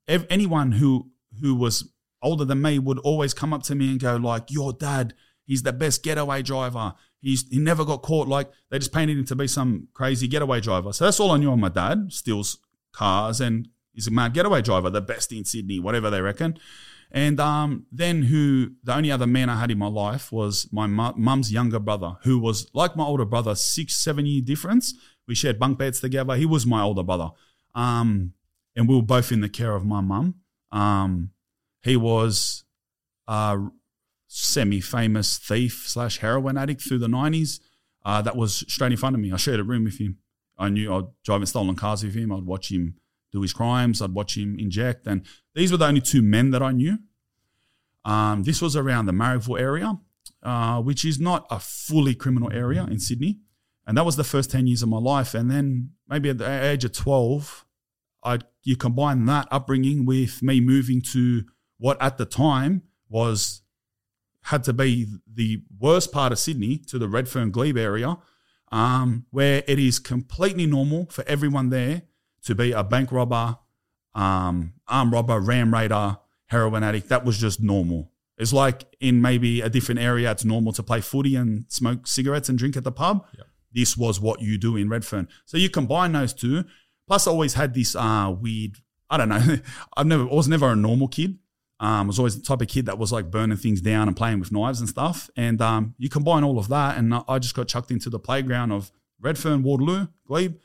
ev- anyone who who was older than me would always come up to me and go like your dad he's the best getaway driver he's he never got caught like they just painted him to be some crazy getaway driver. So that's all i knew of my dad. Steals cars and he's a mad getaway driver the best in sydney whatever they reckon. And um, then who the only other man i had in my life was my mum's younger brother who was like my older brother six seven year difference. We shared bunk beds together. He was my older brother. Um, and we were both in the care of my mum. Um, he was a semi-famous thief slash heroin addict through the 90s uh, that was straight in front of me. I shared a room with him. I knew i'd drive in stolen cars with him. I'd watch him do his crimes. I'd watch him inject. And these were the only two men that i knew. Um, this was around the Marrickville area, uh, which is not a fully criminal area in Sydney. And that was the first 10 years of my life. And then maybe at the age of 12, I you combine that upbringing with me moving to what at the time was had to be the worst part of Sydney to the Redfern Glebe area, um, where it is completely normal for everyone there to be a bank robber, um, arm robber, ram raider, heroin addict. That was just normal. It's like in maybe a different area, it's normal to play footy and smoke cigarettes and drink at the pub. This was what you do in Redfern. So you combine those two. Plus, I always had this uh, weird. I don't know. I've never. I was never a normal kid. Um, I was always the type of kid that was like burning things down and playing with knives and stuff. And um, you combine all of that, and I just got chucked into the playground of Redfern, Waterloo, Glebe,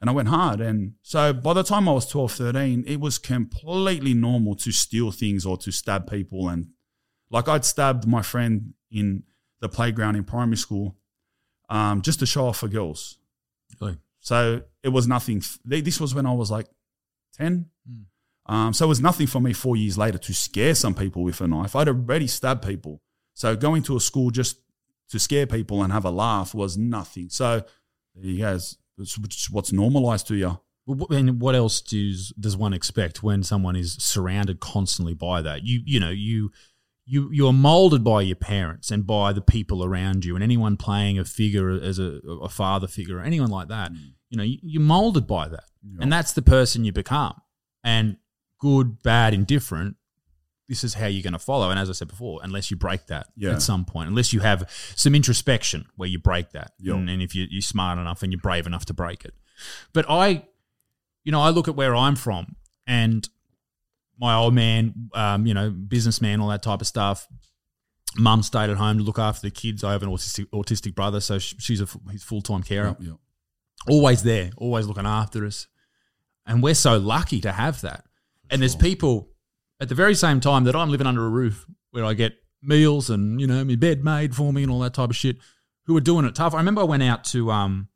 and I went hard. And so by the time I was 12, 13, it was completely normal to steal things or to stab people. And like I'd stabbed my friend in the playground in primary school um, just to show off for girls. Really? So it was nothing. This was when I was like 10. Um, so it was nothing for me four years later to scare some people with a knife. I'd already stabbed people. So going to a school just to scare people and have a laugh was nothing. So there you go. It's, what's normalized to you. And what else does does one expect when someone is surrounded constantly by that? You you know you you you are molded by your parents and by the people around you, and anyone playing a figure as a, a father figure or anyone like that. You know you, you're molded by that, and that's the person you become. And good, bad, indifferent, this is how you're going to follow. And as I said before, unless you break that Yeah. at some point, unless you have some introspection where you break that, Yeah. and, and if you, you're smart enough and you're brave enough to break it. But I, you know, I look at where I'm from, and my old man, um, you know, businessman, all that type of stuff. Mum stayed at home to look after the kids. I have an autistic, autistic brother, so she's a he's full time carer Yeah. always there, always looking after us. And we're so lucky to have that. And there's people at the very same time that I'm living under a roof where I get meals and, you know, my bed made for me and all that type of shit who are doing it tough. I remember I went out to um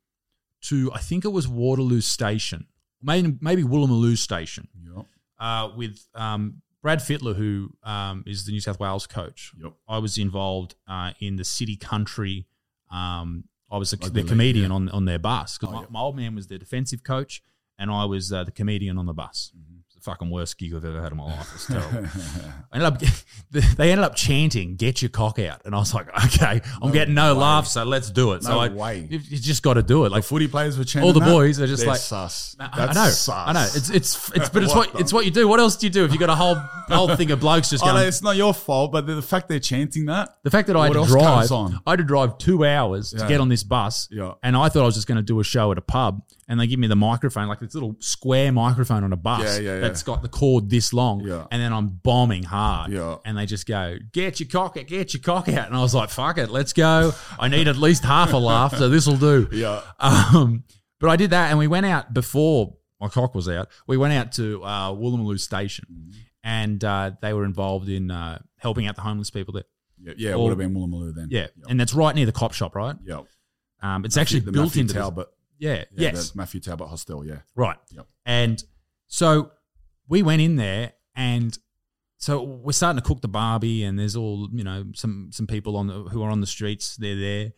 to I think it was Waterloo Station, maybe maybe Woolloomooloo Station, Yep. uh, with um Brad Fittler, who um, is the New South Wales coach. Yep. I was involved uh, in the city country. Um, I was a, comedian yeah. on on their bus because Oh, my, my old man was the defensive coach and I was uh, the comedian on the bus. Mm-hmm. The fucking worst gig I've ever had in my life. It's terrible. I ended up, they ended up chanting, "Get your cock out," and I was like, "Okay, I'm No getting no way. laughs, so let's do it." so No I, way. You, you just got to do it. Like Footy players were chanting all the boys are just like sus. I- That's I know, sus. I know. It's it's it's, but it's What what, it's what you do. What else do you do if you got a whole whole thing of blokes just Oh, going? it's not your fault, but the, the fact they're chanting that. The fact that I had to drive? I had to drive two hours to get on this bus, Yeah. and I thought I was just going to do a show at a pub, and they give me the microphone, like this little square microphone on a bus Yeah, yeah, yeah. that's got the cord this long, Yeah. and then I'm bombing hard, Yeah. and they just go, "Get your cock out, get your cock out," and I was like, "Fuck it, let's go." I need at least half a laugh, so this will do. Yeah. Um, but I did that, and we went out before my cock was out. We went out to uh, Woolloomooloo Station, Mm-hmm. and uh, they were involved in uh, helping out the homeless people there. Yeah, yeah it Or- would have been Woolloomooloo then. Yeah, Yep. and that's right near the cop shop, right? Yep. Um, it's actually the built Matthew into Talbot. Yeah, Yeah, yes, the Matthew Talbot Hostel. Yeah. right. Yep. And so we went in there, and so we're starting to cook the barbie, and there's all you know some some people on the who are on the streets. They're there,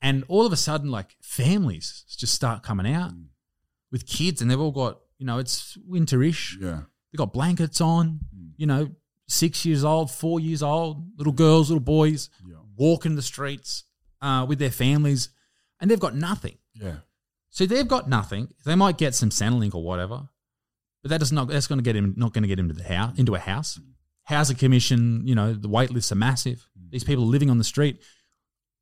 and all of a sudden, like families just start coming out Mm. with kids, and they've all got you know it's winterish. Yeah. They've got blankets on, Mm. you know, six years old, four years old, little girls, little boys, Yeah. walking the streets uh, with their families, and they've got nothing. Yeah. So they've got nothing. They might get some Centrelink or whatever, but that is not that's going to get him not going to get him to the house into a house. Housing commission, you know, the wait lists are massive. These people are living on the street.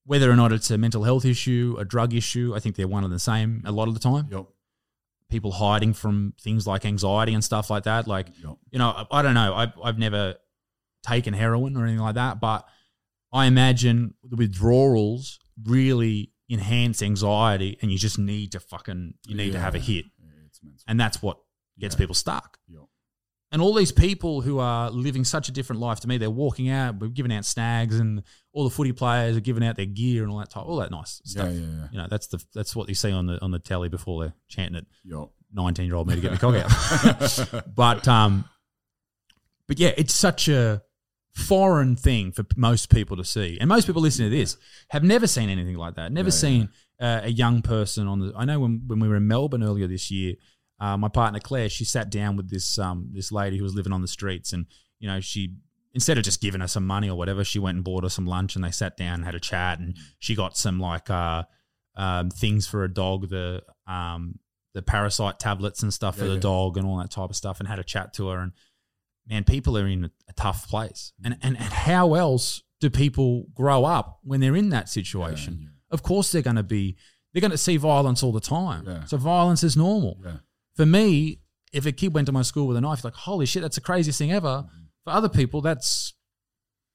Whether or not it's a mental health issue, a drug issue, I think they're one and the same a lot of the time. Yep. People hiding from things like anxiety and stuff like that. Like, Yep. you know, I, I don't know. I've, I've never taken heroin or anything like that, but I imagine the withdrawals really enhance anxiety and you just need to fucking, you need to have a hit. Yeah. And that's what gets Yeah. people stuck. And all these people who are living such a different life to me, they're walking out, we're giving out snags, and all the footy players are giving out their gear and all that type, all that nice stuff. yeah, yeah. You know, that's the that's what you see on the on the telly before they're chanting Yep. nineteen year old me to get my cock out. but um, but yeah, it's such a foreign thing for most people to see, and most people listening to this have never seen anything like that. Never Yeah, seen Uh, a young person on the. I know when when we were in Melbourne earlier this year, uh, my partner Claire, she sat down with this um this lady who was living on the streets, and you know she instead of just giving her some money or whatever, she went and bought her some lunch, and they sat down and had a chat, and she got some like uh um things for a dog, the um the parasite tablets and stuff for the yeah. dog and all that type of stuff, and had a chat to her, and man, people are in a, tough place, and, and and how else do people grow up when they're in that situation? yeah. Of course, they're going to be they're going to see violence all the time. Yeah. So violence is normal. Yeah. For me, if a kid went to my school with a knife, like holy shit, that's the craziest thing ever. Mm-hmm. For other people, that's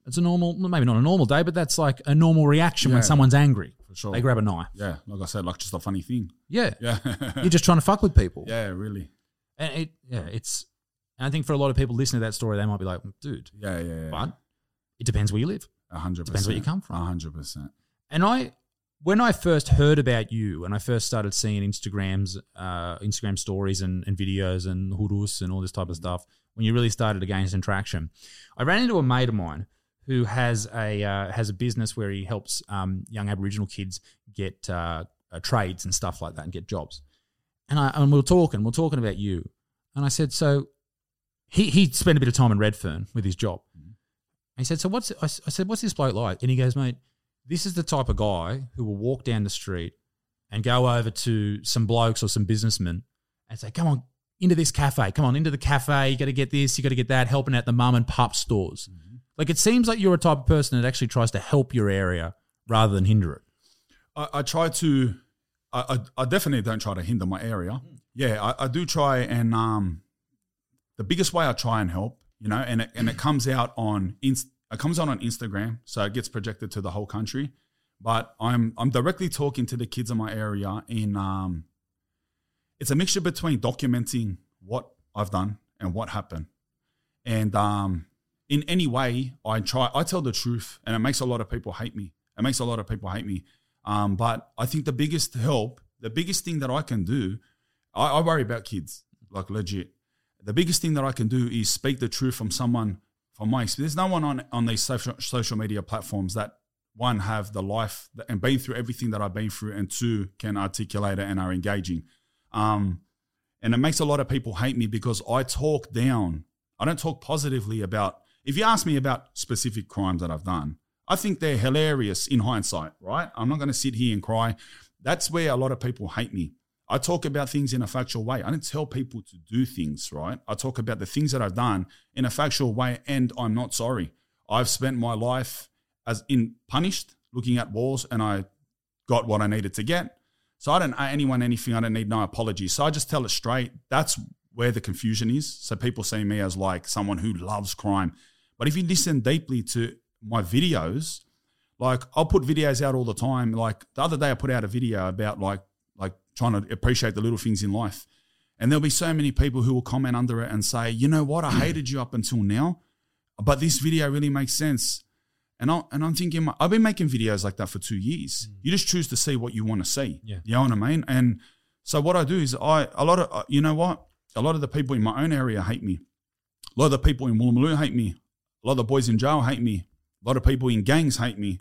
it's a normal, maybe not a normal day, but that's like a normal reaction when someone's angry. For sure. They grab a knife. Yeah, like I said, like just a funny thing. Yeah, Yeah. you're just trying to fuck with people. yeah, really. And it, yeah, it's. And I think for a lot of people listening to that story, they might be like, dude, Yeah, yeah, yeah. but it depends where you live. A hundred Depends where you come from. A hundred percent. And I, when I first heard about you, and I first started seeing Instagrams, uh, Instagram stories and, and videos and hurus and all this type of stuff, when you really started to gain some traction, I ran into a mate of mine who has a uh, has a business where he helps um, young Aboriginal kids get uh, uh, trades and stuff like that and get jobs. And I and we're talking, we are talking about you, and I said, so he he spent a bit of time in Redfern with his job. Mm-hmm. He said, "So what's?" I said, "What's this bloke like?" And he goes, "Mate, this is the type of guy who will walk down the street and go over to some blokes or some businessmen and say, "Come on, into this cafe. Come on, into the cafe. You got to get this. You got to get that. Helping out the mum and pup stores. Mm-hmm. Like it seems like you're a type of person that actually tries to help your area rather than hinder it. I, I try to. I, I, I definitely don't try to hinder my area. Mm. Yeah, I, I do try, and um, the biggest way I try and help, you know, and it, and it comes out on inst, it comes out on Instagram, so it gets projected to the whole country. But I'm I'm directly talking to the kids in my area in um, it's a mixture between documenting what I've done and what happened, and um, in any way I try I tell the truth, and it makes a lot of people hate me. It makes a lot of people hate me. Um, but I think the biggest help, the biggest thing that I can do, I, I worry about kids, like legit. The biggest thing that I can do is speak the truth from someone from my experience. There's no one on on these social media platforms that one have the life that, and been through everything that I've been through, and two can articulate it and are engaging. Um, and it makes a lot of people hate me because I talk down. I don't talk positively about. If you ask me about specific crimes that I've done, I think they're hilarious in hindsight, right? I'm not going to sit here and cry. That's where a lot of people hate me. I talk about things in a factual way. I don't tell people to do things, right? I talk about the things that I've done in a factual way, and I'm not sorry. I've spent my life as in punished, looking at walls, and I got what I needed to get. So I don't owe anyone anything. I don't need no apologies. So I just tell it straight. That's where the confusion is. So people see me as like someone who loves crime. But if you listen deeply to my videos, like I'll put videos out all the time. Like the other day I put out a video about like trying to appreciate the little things in life. And there'll be so many people who will comment under it and say, you know what, I mm. hated you up until now, but this video really makes sense. And I and I'm thinking, I've been making videos like that for two years. Mm. You just choose to see what you want to see. Yeah. You know what I mean? And so what I do is I a lot of you know what, a lot of the people in my own area hate me. A lot of the people in Woolloomooloo hate me. A lot of the boys in jail hate me. A lot of people in gangs hate me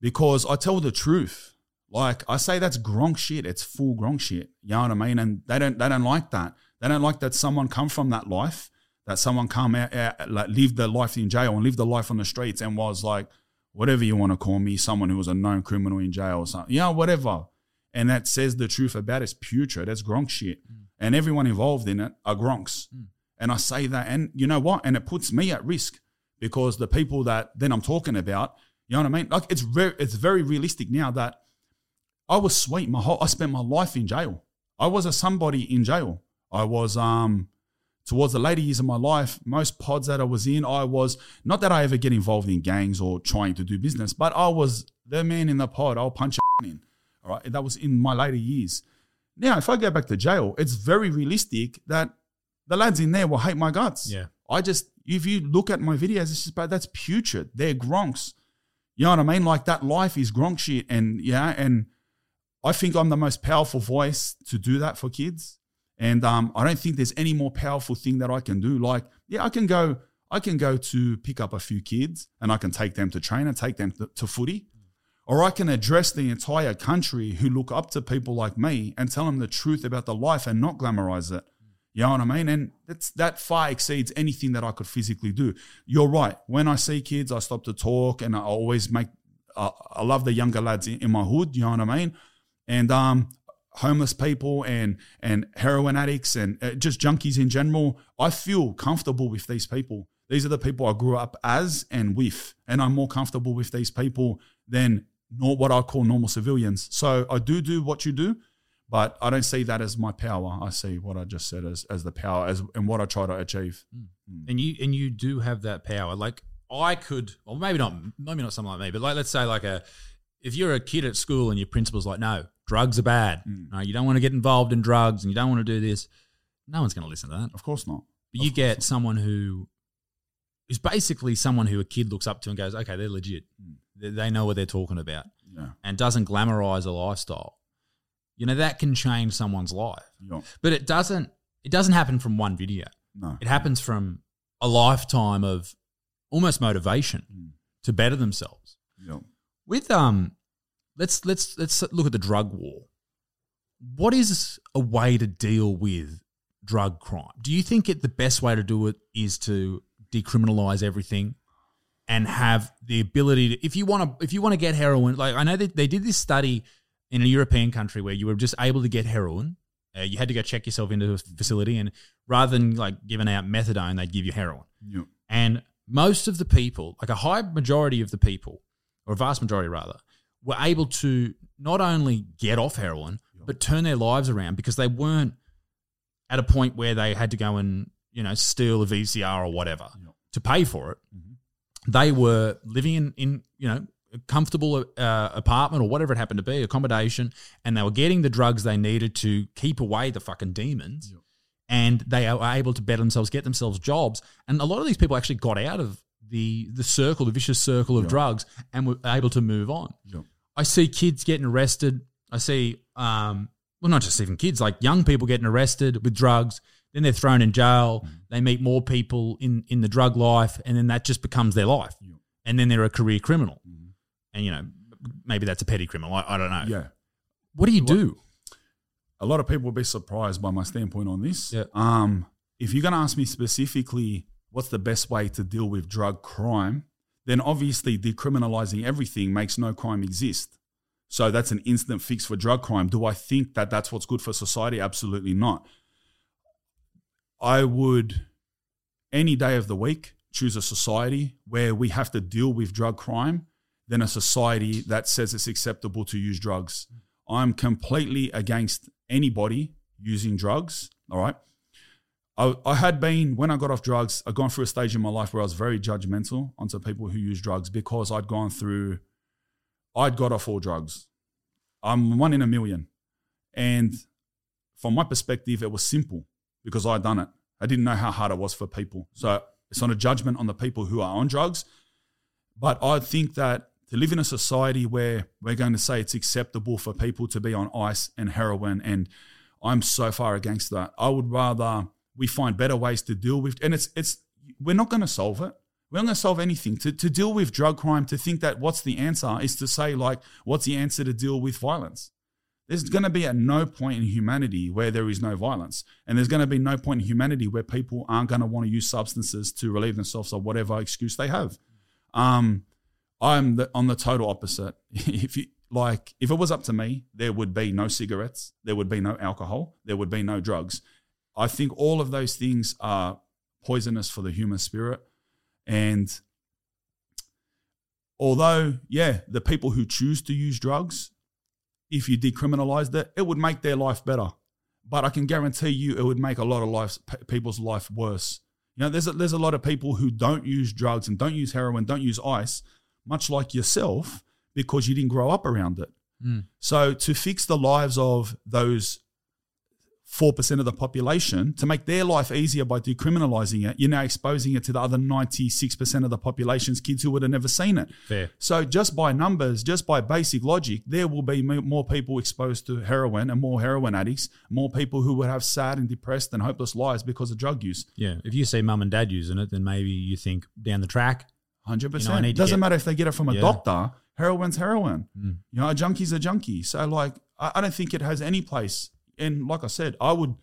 because I tell the truth. Like I say, that's gronk shit. It's full gronk shit. You know what I mean? And they don't they don't like that. They don't like that someone come from that life, that someone come out, out like live the life in jail and live the life on the streets and was like whatever you want to call me, someone who was a known criminal in jail or something. Yeah, whatever. And that says the truth about it's putrid. It's gronk shit. Mm. And everyone involved in it are gronks. Mm. And I say that, and you know what? And it puts me at risk because the people that then I'm talking about, you know what I mean? Like it's very, it's very realistic now that I was sweet. My whole, I spent my life in jail. I was a somebody in jail. I was um towards the later years of my life. Most pods that I was in, I was not that I ever get involved in gangs or trying to do business, but I was the man in the pod. I'll punch a in. All right, that was in my later years. Now, if I go back to jail, it's very realistic that the lads in there will hate my guts. Yeah. I just, if you look at my videos, it's just, but that's putrid. They're gronks. You know what I mean? Like that life is gronk shit. And yeah, and I think I'm the most powerful voice to do that for kids. And um, I don't think there's any more powerful thing that I can do. Like, yeah, I can go, I can go to pick up a few kids and I can take them to train and take them to, to footy. Or I can address the entire country who look up to people like me and tell them the truth about the life and not glamorize it. You know what I mean? And that's, that far exceeds anything that I could physically do. You're right. When I see kids, I stop to talk and I always make, uh, I love the younger lads in, in my hood. You know what I mean? And um, homeless people and and heroin addicts and uh, just junkies in general. I feel comfortable with these people. These are the people I grew up as and with, and I'm more comfortable with these people than nor what I call normal civilians. So I do do what you do, but I don't see that as my power. I see what I just said as as the power as and what I try to achieve. and you and you do have that power. Like I could, or maybe not, maybe not someone like me, but like let's say like a, if you're a kid at school and your principal's like, no, drugs are bad. Hmm. No, you don't want to get involved in drugs and you don't want to do this. No one's going to listen to that. Of course not. But you get someone who is basically someone who a kid looks up to and goes, okay, they're legit. Hmm. They, they know what they're talking about Yeah. and doesn't glamorize a lifestyle. You know, that can change someone's life. Yeah. But it doesn't it doesn't happen from one video. No. It happens from a lifetime of almost motivation hmm. to better themselves. Yeah. With um let's let's let's look at the drug war. What is a way to deal with drug crime? Do you think it the best way to do it is to decriminalize everything and have the ability to if you want to if you want to get heroin like I know that they did this study in a European country where you were just able to get heroin Uh, you had to go check yourself into a facility, and rather than like giving out methadone, they'd give you heroin. Yeah. And most of the people, like a high majority of the people, or a vast majority rather, were able to not only get off heroin, but turn their lives around because they weren't at a point where they had to go and, you know, steal a VCR or whatever to pay for it. They were living in, in you know, a comfortable uh, apartment or whatever it happened to be, accommodation, and they were getting the drugs they needed to keep away the fucking demons. And they are able to better themselves, get themselves jobs. And a lot of these people actually got out of the the circle, the vicious circle of drugs, and were able to move on. Yeah. I see kids getting arrested. I see, um, well, not just even kids, like young people getting arrested with drugs. Then they're thrown in jail. Mm. They meet more people in in the drug life, and then that just becomes their life. And then they're a career criminal. And you know, maybe that's a petty criminal. I, I don't know. Yeah. What do you do? a lot of people will be surprised by my standpoint on this. Yeah. Um, if you're going to ask me specifically what's the best way to deal with drug crime, then obviously decriminalizing everything makes no crime exist. So that's an instant fix for drug crime. Do I think that that's what's good for society? Absolutely not. I would, any day of the week, choose a society where we have to deal with drug crime than a society that says it's acceptable to use drugs. Mm. I'm completely against anybody using drugs. All right. I, had been, when I got off drugs, I'd gone through a stage in my life where I was very judgmental onto people who use drugs because I'd gone through, I'd got off all drugs. I'm one in a million. And from my perspective, it was simple because I'd done it. I didn't know how hard it was for people. So it's not a judgment on the people who are on drugs. But I think that to live in a society where we're going to say it's acceptable for people to be on ice and heroin, and I'm so far against that. I would rather we find better ways to deal with, and it's it's we're not going to solve it. We're not going to solve anything. To, to deal with drug crime, to think that what's the answer is to say, like, what's the answer to deal with violence? There's going to be at no point in humanity where there is no violence. And there's going to be no point in humanity where people aren't going to want to use substances to relieve themselves of whatever excuse they have. Um, I'm the, on the total opposite. if you like, if it was up to me, there would be no cigarettes, there would be no alcohol, there would be no drugs. I think all of those things are poisonous for the human spirit. And although, yeah, the people who choose to use drugs, if you decriminalized it, it would make their life better. But I can guarantee you, it would make a lot of lives, people's life worse. You know, there's a, there's a lot of people who don't use drugs and don't use heroin, don't use ice, much like yourself, because you didn't grow up around it. Hmm. So to fix the lives of those four percent of the population, to make their life easier by decriminalizing it, you're now exposing it to the other ninety six percent of the population's kids who would have never seen it. Fair. So just by numbers, just by basic logic, there will be more people exposed to heroin and more heroin addicts, more people who would have sad and depressed and hopeless lives because of drug use. Yeah. If you see mum and dad using it, then maybe you think down the track, Hundred You know. It doesn't get- matter if they get it from a Yeah. doctor. Heroin's heroin. Mm. You know, a junkie's a junkie. So, like, I, I don't think it has any place. And like I said, I would.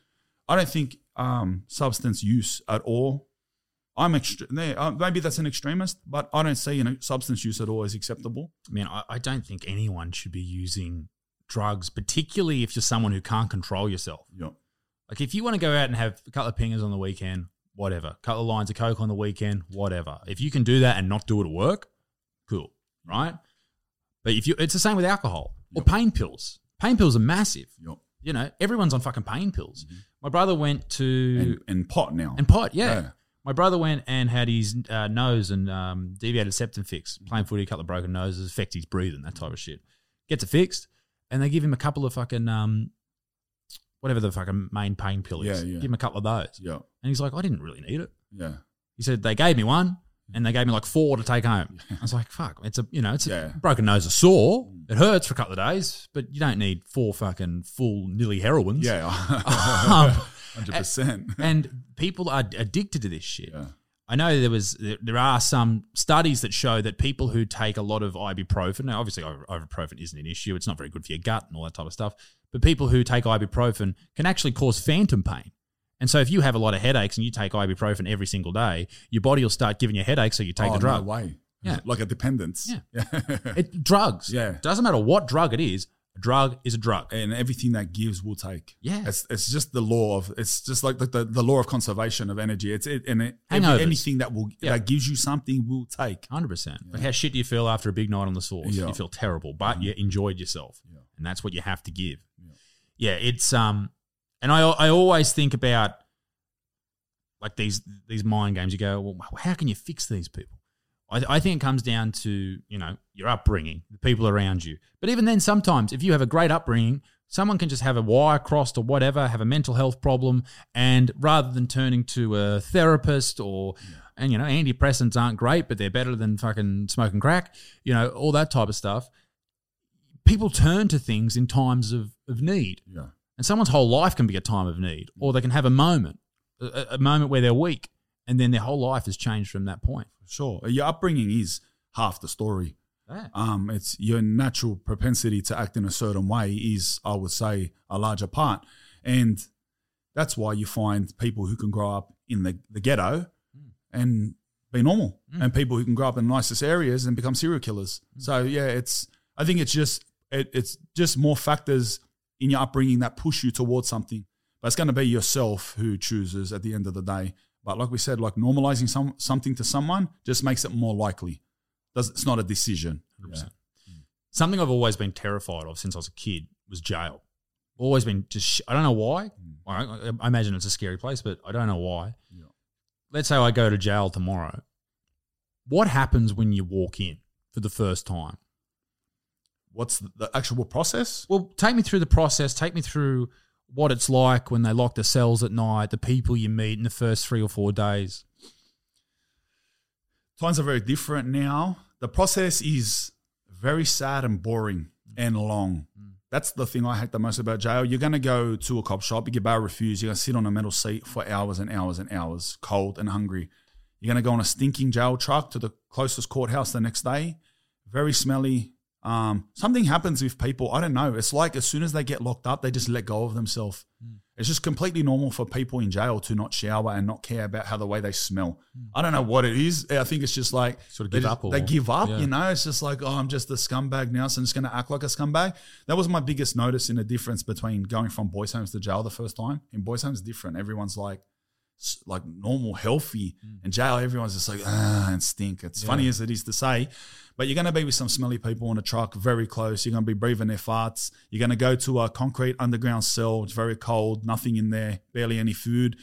I don't think um, substance use at all. I'm extre- there. Uh, maybe that's an extremist, but I don't see you know, substance use at all as acceptable. I mean, I, I don't think anyone should be using drugs, particularly if you're someone who can't control yourself. Yeah. Like if you want to go out and have a couple of pingers on the weekend, whatever. A couple of lines of coke on the weekend, whatever. If you can do that and not do it at work, cool, right? But if you, it's the same with alcohol or pain pills. Pain pills are massive. Yep. You know, everyone's on fucking pain pills. My brother went to And, and pot now. and pot, yeah. Yeah. My brother went and had his uh, nose and um, deviated septum fixed, playing footy, a couple of broken noses, affect his breathing, that type of shit. Gets it fixed, and they give him a couple of fucking um, whatever the fucking main pain pill is. Yeah, yeah. Give him a couple of those, yeah. and he's like, I didn't really need it. Yeah. He said they gave me one, and they gave me like four to take home. I was like, fuck, it's a you know, it's Yeah. a broken nose is sore. It hurts for a couple of days, but you don't need four fucking full nilly heroines. Yeah. Um, 100%. and people are addicted to this shit. Yeah. I know there was there are some studies that show that people who take a lot of ibuprofen. Now, obviously, ibuprofen isn't an issue; it's not very good for your gut and all that type of stuff. But people who take ibuprofen can actually cause phantom pain. And so, if you have a lot of headaches and you take ibuprofen every single day, your body will start giving you headaches, so you take oh, the drug. No way. Yeah. Like a dependence. Yeah. It, drugs. Yeah. Doesn't matter what drug it is. A drug is a drug. and everything that gives will take. Yeah. it's it's just the law of it's just like the, the, the law of conservation of energy. It's it and it, every- anything that will Yeah. that gives you something will take. Hundred percent. Like how shit do you feel after a big night on the sauce? Yeah. You feel terrible, but you enjoyed yourself, Yeah. and that's what you have to give. Yeah, it's um, and I I always think about like these these mind games. You go, well, how can you fix these people? I, I think it comes down to you know your upbringing, the people around you. But even then, sometimes if you have a great upbringing, someone can just have a wire crossed or whatever, have a mental health problem, and rather than turning to a therapist or and you know antidepressants aren't great, but they're better than fucking smoking crack, you know all that type of stuff. People turn to things in times of, of need. Yeah, And someone's whole life can be a time of need, or they can have a moment, a, a moment where they're weak, and then their whole life has changed from that point. sure. Your upbringing is half the story. Yeah. Um, it's your natural propensity to act in a certain way is, I would say, a larger part, and that's why you find people who can grow up in the, the ghetto hmm. and be normal, hmm. and people who can grow up in the nicest areas and become serial killers. Hmm. So yeah, it's I think it's just it, it's just more factors in your upbringing that push you towards something, but it's going to be yourself who chooses at the end of the day. But like we said, like normalizing some something to someone just makes it more likely. Does it's not a decision. Yeah. Hmm. Something I've always been terrified of since I was a kid was jail. Always been just, sh- I don't know why. Hmm. I, I imagine it's a scary place, but I don't know why. Yeah. Let's say I go to jail tomorrow. What happens when you walk in for the first time? What's the, actual process? Well, take me through the process. Take me through what it's like when they lock the cells at night, the people you meet in the first three or four days. times are very different now. The process is very sad and boring and long. That's the thing I hate the most about jail. You're going to go to a cop shop, you get bail refused, you're going to sit on a metal seat for hours and hours and hours, cold and hungry. You're going to go on a stinking jail truck to the closest courthouse the next day, very smelly. Um, something happens with people. I don't know. It's like as soon as they get locked up, they just let go of themselves. It's just completely normal for people in jail to not shower and not care about how the way they smell. I don't know what it is. I think it's just like Sort of they give just- up or- They give up. yeah. You know, it's just like oh, I'm just a scumbag now, so I'm just going to act like a scumbag. That was my biggest notice in the difference between going from boys' homes to jail the first time. In boys' homes, different. Everyone's like s- like normal, healthy. Mm. In jail, everyone's just like ah and stink. It's funny as it is to say, but you're going to be with some smelly people in a truck, very close. You're going to be breathing their farts. You're going to go to a concrete underground cell. It's very cold, nothing in there, barely any food.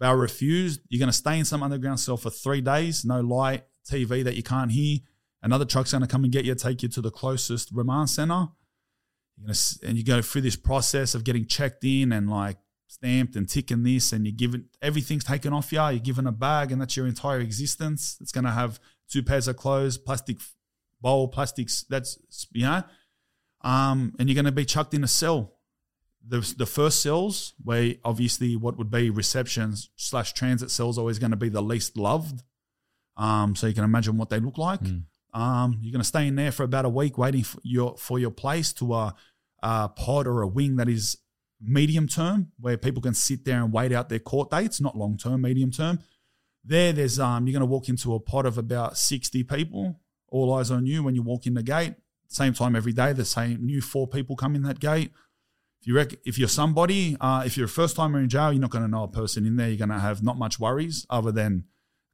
Bail refused. You're going to stay in some underground cell for three days, no light, TV that you can't hear. Another truck's going to come and get you, take you to the closest remand center. You're gonna, and you go through this process of getting checked in and like stamped and ticking this, and you're given everything's taken off you. You're given a bag, and that's your entire existence. It's going to have two pairs of clothes, plastic bowl, plastics. That's you know, um, and you're going to be chucked in a cell. The, the first cells, where obviously what would be receptions slash transit cells, always going to be the least loved. Um, so you can imagine what they look like. Um, you're going to stay in there for about a week, waiting for your for your place to a, a pod or a wing that is medium term, where people can sit there and wait out their court dates, not long term, medium term. There, there's um, you're going to walk into a pot of about 60 people, all eyes on you when you walk in the gate. Same time every day, the same new four people come in that gate. If you rec- if you're somebody, uh, if you're a first timer in jail, you're not going to know a person in there. You're going to have not much worries other than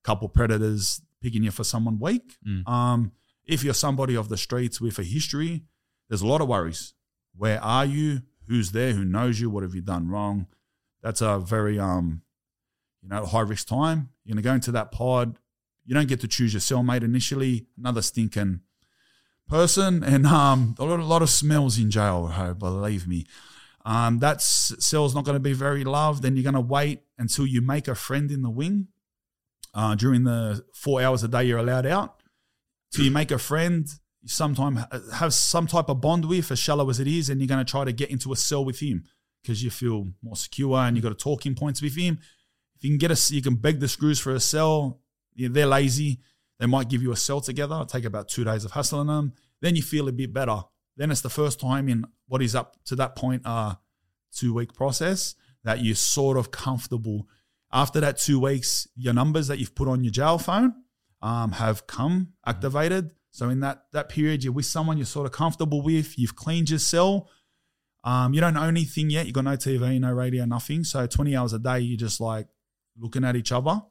a couple predators picking you for someone weak. Um, if you're somebody of the streets with a history, there's a lot of worries. Where are you? Who's there? Who knows you? What have you done wrong? That's a very um, you know, high risk time. You're gonna go into that pod. You don't get to choose your cellmate initially. Another stinking person, and um, a lot, a lot of smells in jail. Believe me. Um, that cell's not going to be very loved. Then you're going to wait until you make a friend in the wing uh, during the four hours a day you're allowed out. Till you make a friend, you sometime have some type of bond with, as shallow as it is, and you're going to try to get into a cell with him because you feel more secure and you got a talking points with him. If you can get a, you can beg the screws for a cell. Yeah, they're lazy. They might give you a cell together. It'll take about two days of hustling them. Then you feel a bit better. Then it's the first time in what is up to that point a two week process that you're sort of comfortable. After that two weeks, your numbers that you've put on your jail phone um, have come activated. So in that that period, you're with someone you're sort of comfortable with. You've cleaned your cell. Um, you don't own anything yet. You got no TV, no radio, nothing. So 20 hours a day, you're just like looking at each other.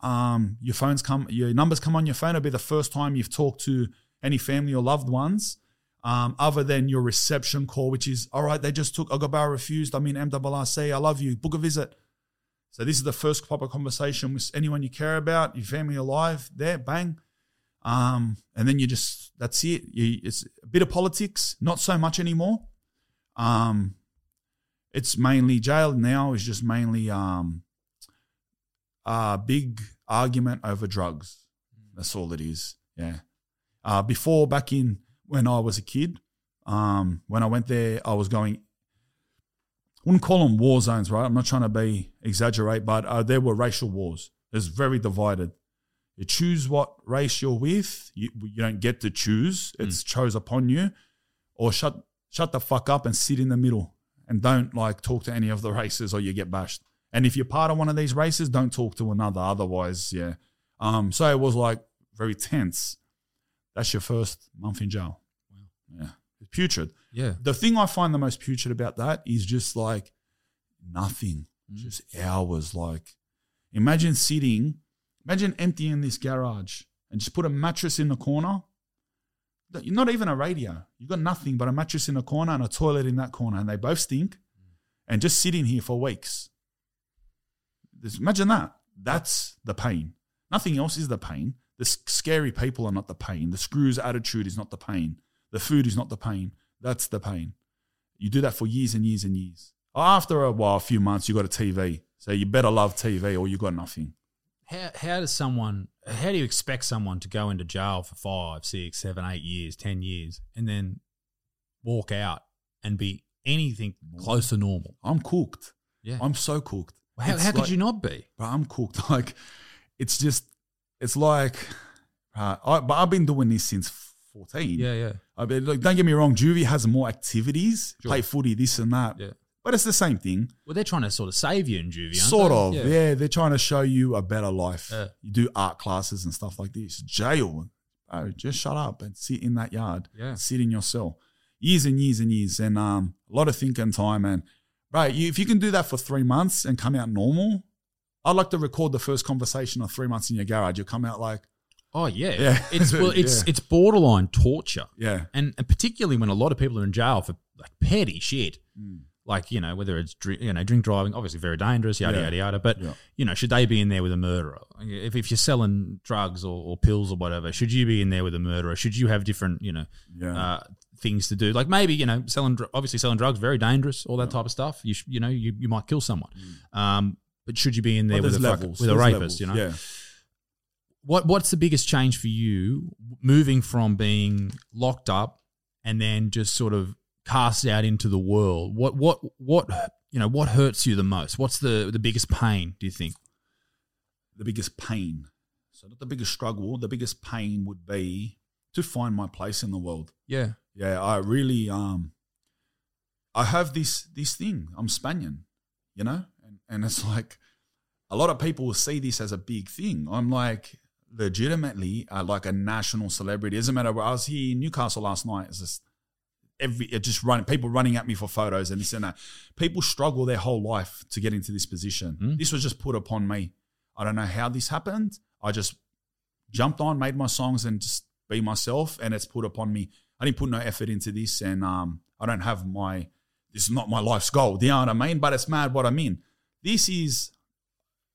Um, your phones come, your numbers come on your phone. It'll be the first time you've talked to any family or loved ones, um, other than your reception call, which is all right. They just took Agabara refused. I'm in MRRC. I love you. Book a visit. So this is the first proper conversation with anyone you care about, your family alive. There, bang. Um, and then you just that's it. You, it's a bit of politics, not so much anymore. Um, it's mainly jail now is just mainly um, a big argument over drugs. That's all it is. Yeah. Uh, before back in when I was a kid, um, when I went there, I was going. Wouldn't call them war zones, right? I'm not trying to be exaggerate, but uh, there were racial wars. It's very divided. You choose what race you're with. You, you don't get to choose. It's chose upon you. Or shut shut the fuck up and sit in the middle and don't like talk to any of the races or you get bashed. And if you're part of one of these races, don't talk to another. Otherwise, yeah. Um, so it was like very tense. That's your first month in jail. Yeah. It's putrid. Yeah. The thing I find the most putrid about that is just like nothing, just hours. Like, imagine sitting, imagine emptying this garage and just put a mattress in the corner. Not even a radio. You've got nothing but a mattress in a corner and a toilet in that corner, and they both stink. And just sitting here for weeks. Just imagine that. That's the pain. Nothing else is the pain. The scary people are not the pain. The screws attitude is not the pain. The food is not the pain. That's the pain. You do that for years and years and years. After a while, a few months, you got a TV. So you better love TV or you got nothing. How, how does someone, how do you expect someone to go into jail for five, six, seven, eight years, 10 years, and then walk out and be anything close to normal? I'm cooked. Yeah. I'm so cooked. how It's how could like- you not be? Bro, I'm cooked. Like, it's just, it's like, uh, I, but I've been doing this since 14. Yeah, yeah. I mean, like, don't get me wrong, Juvie has more activities, Sure. play footy, this and that. Yeah. But it's the same thing. Well, they're trying to sort of save you in juvie, aren't Sort they? of. Yeah. They're trying to show you a better life. Yeah. You do art classes and stuff like this. Jail. Bro, just shut up and sit in that yard. Yeah. Sit in your cell. Years and years and years. And um, a lot of thinking time. And, bro, you, if you can do that for three months and come out normal, I'd like to record the first conversation of three months in your garage. You'll come out like, Oh yeah, Yeah. It's well, it's Yeah. it's borderline torture, yeah. and, and particularly when a lot of people are in jail for like petty shit, Mm. Like you know whether it's drink, you know drink driving, obviously very dangerous, yada Yeah. yada yada. But Yeah. you know, should they be in there with a murderer? If if you're selling drugs or, or pills or whatever, should you be in there with a murderer? Should you have different you know Yeah. uh, things to do? Like maybe you know selling obviously selling drugs very dangerous, all that type of stuff. You sh- you know you, you might kill someone. Um, but should you be in there with a fuck- with a rapist? levels. You know, what what's the biggest change for you moving from being locked up and then just sort of cast out into the world? What what what you know what hurts you the most? What's the the biggest pain? Do you think? the biggest pain. So not the biggest struggle. The biggest pain would be to find my place in the world. Yeah, Yeah, I really um I have this this thing. I'm Spaniard, you know? And and it's like a lot of people will see this as a big thing. I'm like legitimately uh, like a national celebrity. It doesn't matter I was here in Newcastle last night. It's just every it just running people running at me for photos and this and that. People struggle their whole life to get into this position. Mm. This was just put upon me. I don't know how this happened. I just jumped on, made my songs, and just be myself. And it's put upon me. I didn't put no effort into this, and um, I don't have my. This is not my life's goal. Do you know what I mean? But it's mad what I mean. This is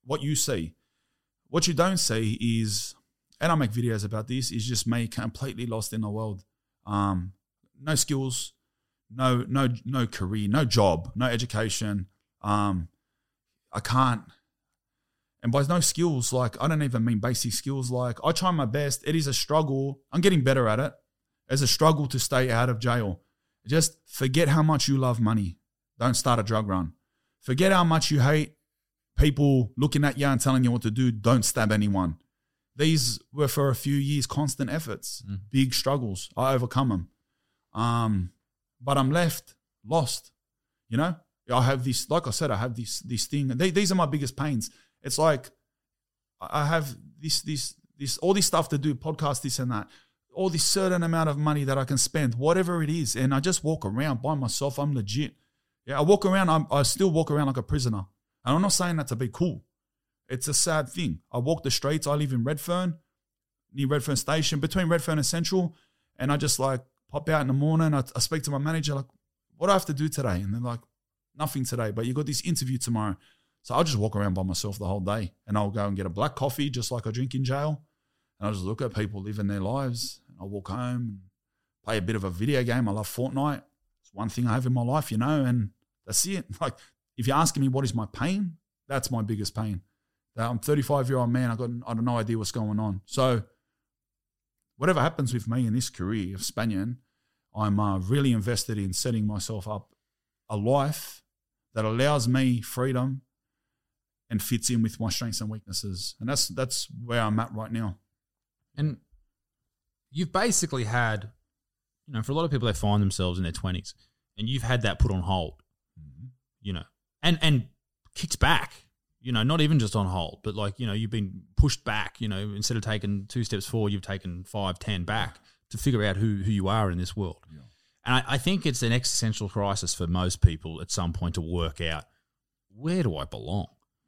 what you see. What you don't see is, and I make videos about this, is just me completely lost in the world. Um, no skills, no no no career, no job, no education. Um, I can't. And by no skills, like I don't even mean basic skills. Like I try my best. It is a struggle. I'm getting better at it. It's a struggle to stay out of jail. Just forget how much you love money. Don't start a drug run. Forget how much you hate people looking at you and telling you what to do. Don't stab anyone. These were for a few years constant efforts, big struggles. I overcome them. Um, but I'm left lost. You know, I have this, like I said, I have this this thing. They, these are my biggest pains. It's like I have this this this all this stuff to do, podcast, this and that. all this certain amount of money that I can spend, whatever it is, and I just walk around by myself. I'm legit. Yeah, I walk around. I'm, I still walk around like a prisoner, and I'm not saying that to be cool. It's a sad thing. I walk the streets. I live in Redfern, near Redfern Station, between Redfern and Central, and I just like pop out in the morning. I, I speak to my manager like, "What do I have to do today?" And they're like, "Nothing today, but you got this interview tomorrow." So I'll just walk around by myself the whole day, and I'll go and get a black coffee, just like I drink in jail, and I'll just look at people living their lives. I'll walk home and play a bit of a video game. I love Fortnite. It's one thing I have in my life, you know, and that's it. Like, if you're asking me what is my pain, that's my biggest pain. I'm 35 year old man. I got I don't no idea what's going on. So, whatever happens with me in this career of Spaniard, I'm uh, really invested in setting myself up a life that allows me freedom and fits in with my strengths and weaknesses. And that's that's where I'm at right now. And you've basically had, you know, for a lot of people, they find themselves in their 20s and you've had that put on hold, you know, and, and kicked back, you know, not even just on hold, but like, you know, you've been pushed back, you know, instead of taking two steps forward, you've taken five, ten back to figure out who, who you are in this world. And I, I think it's an existential crisis for most people at some point to work out where do I belong?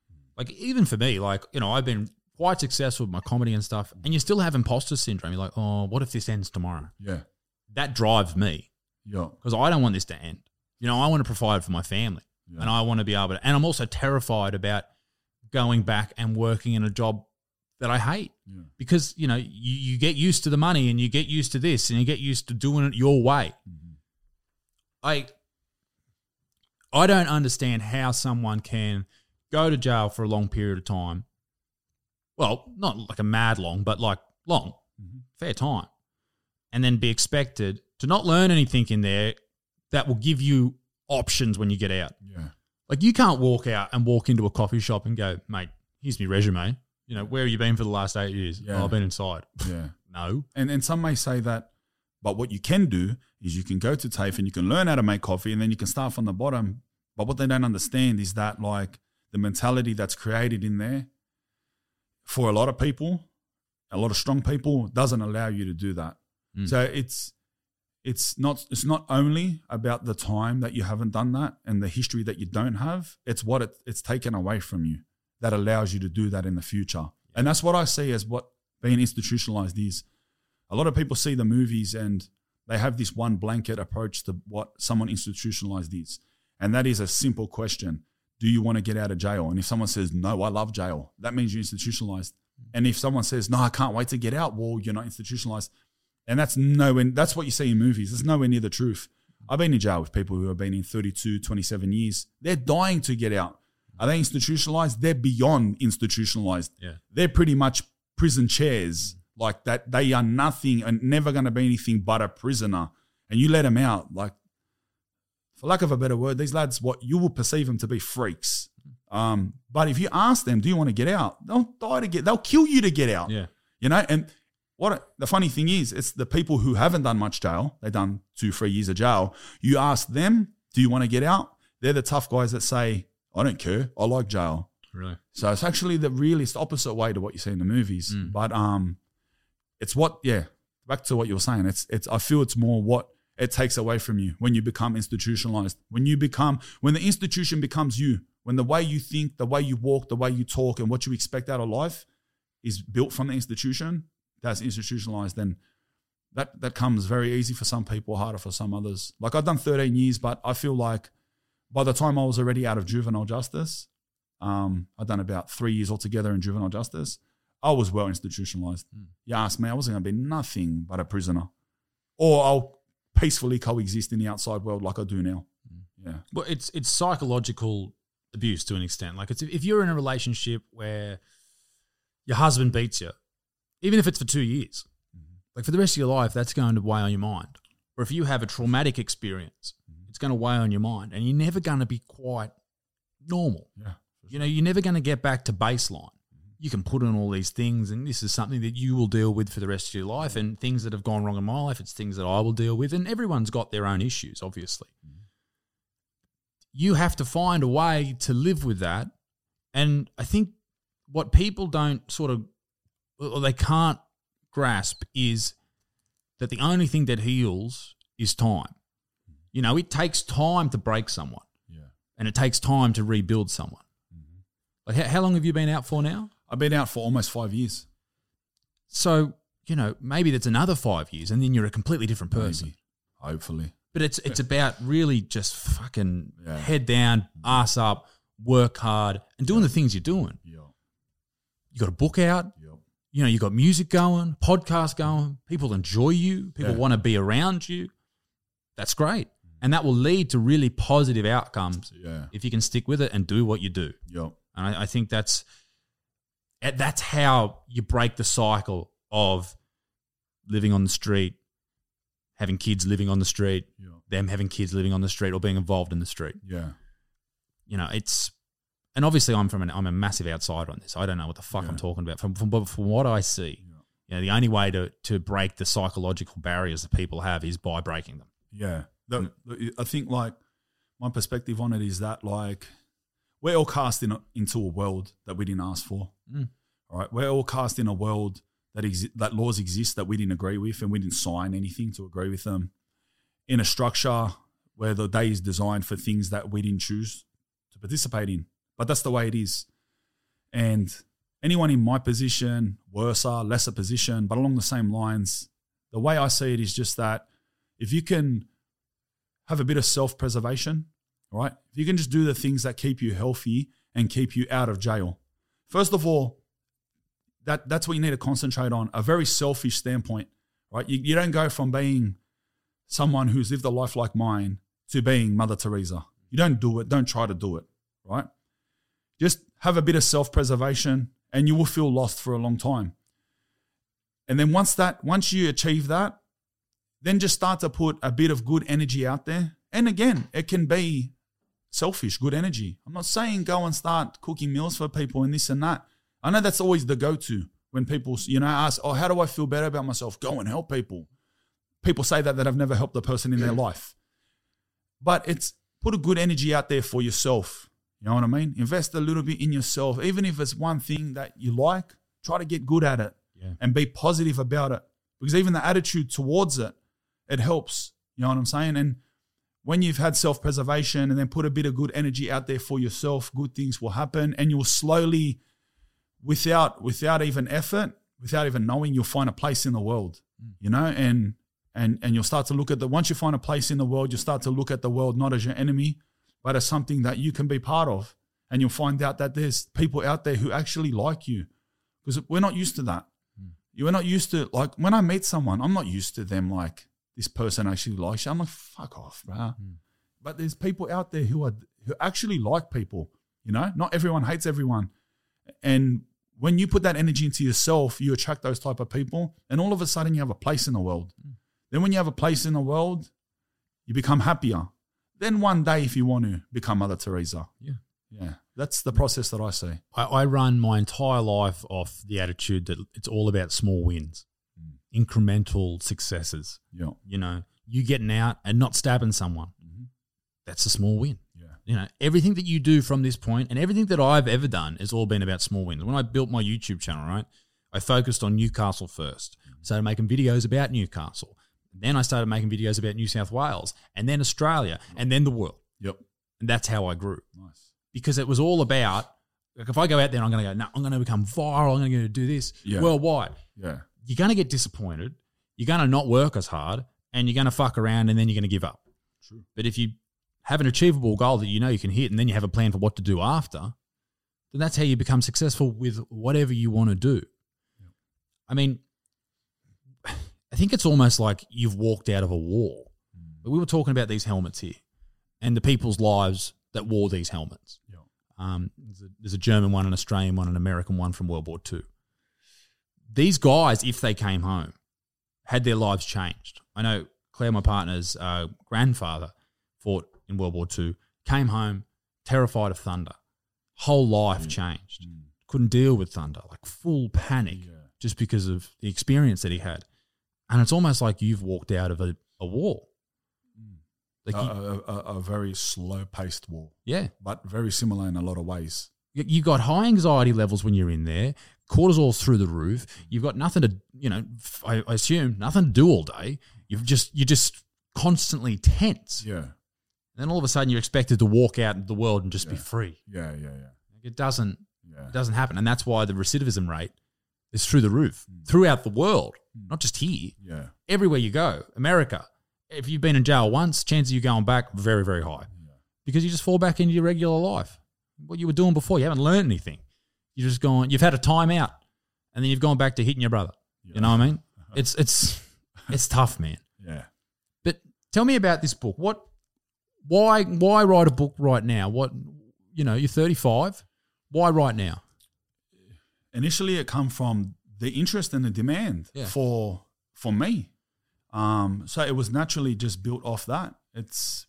Hmm. Like even for me, like you know, I've been quite successful with my comedy and stuff, and you still have imposter syndrome. You're like, oh, what if this ends tomorrow? Yeah. That drives me Yeah. because I don't want this to end. You know, I want to provide for my family, and I want to be able to. And I'm also terrified about going back and working in a job that I hate Yeah. because you know you, you get used to the money and you get used to this and you get used to doing it your way. Mm-hmm. I I don't understand how someone can go to jail for a long period of time. Well, not like a mad long, but like long, mm-hmm. fair time, and then be expected to not learn anything in there that will give you options when you get out. Yeah. Like you can't walk out and walk into a coffee shop and go, mate, here's my resume. You know, where have you been for the last eight years? Yeah. Oh, I've been inside. Yeah. No. And and some may say that, but what you can do is you can go to TAFE and you can learn how to make coffee and then you can start from the bottom. But what they don't understand is that like the mentality that's created in there for a lot of people, a lot of strong people, doesn't allow you to do that. Hmm. So it's it's not it's not only about the time that you haven't done that and the history that you don't have. It's what it, it's taken away from you that allows you to do that in the future. And that's what I see as what being institutionalized is. A lot of people see the movies and they have this one blanket approach to what someone institutionalized is. And that is a simple question. Do you want to get out of jail? And if someone says, no, I love jail, that means you're institutionalized. Mm. And if someone says, no, I can't wait to get out, well, you're not institutionalized. And that's nowhere, that's what you see in movies. It's nowhere near the truth. I've been in jail with people who have been in 32, 27 years. They're dying to get out. Are they institutionalized? They're beyond institutionalized. Yeah. They're pretty much prison chairs like that. They are nothing and never going to be anything but a prisoner. And you let them out, like, for lack of a better word, these lads, what you will perceive them to be freaks. Um, but if you ask them, do you want to get out? They'll die to get, they'll kill you to get out. Yeah. You know, and what the funny thing is, it's the people who haven't done much jail, they've done two, three years of jail. You ask them, do you want to get out? They're the tough guys that say, I don't care. I like jail. Really? So it's actually the realist opposite way to what you see in the movies. Mm. But um it's what yeah, back to what you were saying. It's it's I feel it's more what it takes away from you when you become institutionalized. When you become when the institution becomes you, when the way you think, the way you walk, the way you talk, and what you expect out of life is built from the institution, that's institutionalized, then that that comes very easy for some people, harder for some others. Like I've done 13 years, but I feel like by the time I was already out of juvenile justice, um, I'd done about three years altogether in juvenile justice. I was well institutionalized. You asked me, I wasn't going to be nothing but a prisoner, or I'll peacefully coexist in the outside world like I do now. Yeah, Well, it's it's psychological abuse to an extent. Like it's if you're in a relationship where your husband beats you, even if it's for two years, mm-hmm. like for the rest of your life, that's going to weigh on your mind. Or if you have a traumatic experience, mm-hmm. it's going to weigh on your mind, and you're never going to be quite normal. yeah, You know, you're never going to get back to baseline. Mm-hmm. You can put in all these things, and this is something that you will deal with for the rest of your life. And things that have gone wrong in my life, it's things that I will deal with. And everyone's got their own issues, obviously. You have to find a way to live with that. And I think what people don't sort of, or they can't grasp is that the only thing that heals is time. You know, it takes time to break someone, Yeah. and it takes time to rebuild someone. Mm-hmm. Like, how, how long have you been out for now? I've been out for almost five years. So, you know, maybe that's another five years, and then you're a completely different person. Maybe. Hopefully. But it's it's about really just fucking Yeah. head down, mm-hmm. ass up, work hard, and doing the things you're doing. Yeah. You got a book out. You know, you got music going, podcast going, people enjoy you, people Yeah. want to be around you. That's great. And that will lead to really positive outcomes Yeah. if you can stick with it and do what you do. Yep. And I, I think that's that's how you break the cycle of living on the street, having kids living on the street, Yeah. them having kids living on the street or being involved in the street. Yeah. You know, it's and obviously I'm from an I'm a massive outsider on this. I don't know what the fuck I'm talking about. From from, but from what I see, you know, the only way to to break the psychological barriers that people have is by breaking them. Yeah. The- I think like my perspective on it is that like we're all cast in a, into a world that we didn't ask for. Mm. All right. We're all cast in a world that exi- that laws exist that we didn't agree with and we didn't sign anything to agree with them in a structure where the day is designed for things that we didn't choose to participate in. But that's the way it is. And anyone in my position, worse, or lesser position, but along the same lines, the way I see it is just that if you can have a bit of self preservation, right? If you can just do the things that keep you healthy and keep you out of jail. First of all, that, that's what you need to concentrate on a very selfish standpoint, right? You, you don't go from being someone who's lived a life like mine to being Mother Teresa. You don't do it, don't try to do it, right? Just have a bit of self preservation and you will feel lost for a long time. And then once that, once you achieve that, then just start to put a bit of good energy out there. And again, it can be selfish, good energy. I'm not saying go and start cooking meals for people and this and that. I know that's always the go to when people, you know, ask, oh, how do I feel better about myself? Go and help people. People say that that I've never helped a person in their life. But it's put a good energy out there for yourself. You know what I mean? Invest a little bit in yourself. Even if it's one thing that you like, try to get good at it Yeah. and be positive about it. Because even the attitude towards it, it helps. You know what I'm saying? And when you've had self preservation and then put a bit of good energy out there for yourself, good things will happen and you'll slowly, without without even effort, without even knowing, you'll find a place in the world. Mm. You know, and and and you'll start to look at the once you find a place in the world, you'll start to look at the world not as your enemy, but as something that you can be part of. And you'll find out that there's people out there who actually like you. Because we're not used to that. Hmm. You're not used to like when I meet someone, I'm not used to them like this person actually likes you. I'm like, fuck off, bro. Hmm. But there's people out there who are who actually like people. You know, not everyone hates everyone. And when you put that energy into yourself, you attract those type of people, and all of a sudden you have a place in the world. Hmm. Then when you have a place in the world, you become happier. Then one day, if you want to become Mother Teresa, Yeah. yeah, that's the process that I see. I, I run my entire life off the attitude that it's all about small wins, mm. incremental successes. Yeah, You know, you getting out and not stabbing someone. Mm-hmm. That's a small win. yeah, You know, everything that you do from this point and everything that I've ever done has all been about small wins. When I built my YouTube channel, right, I focused on Newcastle first. Mm-hmm. Started making videos about Newcastle. Then I started making videos about New South Wales and then Australia and then the world. yep, And that's how I grew nice. because it was all about like if I go out there and I'm going to go, no, I'm going to become viral. I'm going to do this Yeah. worldwide. Yeah, You're going to get disappointed. You're going to not work as hard, and you're going to fuck around, and then you're going to give up. True. But if you have an achievable goal that you know you can hit, and then you have a plan for what to do after, then that's how you become successful with whatever you want to do. I mean, I think it's almost like you've walked out of a war. We were talking about these helmets here, and the people's lives that wore these helmets. yeah, Um, there's, a, there's a German one, an Australian one, an American one from World War II. These guys, if they came home, had their lives changed. I know Claire, my partner's uh, grandfather, fought in World War II, came home terrified of thunder. Whole life changed. Couldn't deal with thunder, like full panic, Yeah. just because of the experience that he had. And it's almost like you've walked out of a, a war. Like a, you- a, a, very slow paced war, yeah, but very similar in a lot of ways. You you got high anxiety levels when you're in there. Cortisol's through the roof. Mm-hmm. You've got nothing to, you know, I assume nothing to do all day. You've just you're just constantly tense. Yeah. And then all of a sudden you're expected to walk out into the world and just be free. Yeah. Yeah. Yeah. It doesn't Yeah. it doesn't happen, and that's why the recidivism rate is through the roof mm. throughout the world, Mm. not just here. Yeah. Everywhere you go, America. If you've been in jail once, chances of you going back very very high yeah. because you just fall back into your regular life. What you were doing before, you haven't learned anything. You're just gone. You've had a timeout, and then you've gone back to hitting your brother. You know what I mean? It's it's it's tough, man. Yeah. But tell me about this book. What, why, why write a book right now? What, you know, you're 35. Why right now? initially it come from the interest and the demand Yeah. for for me um so it was naturally just built off that it's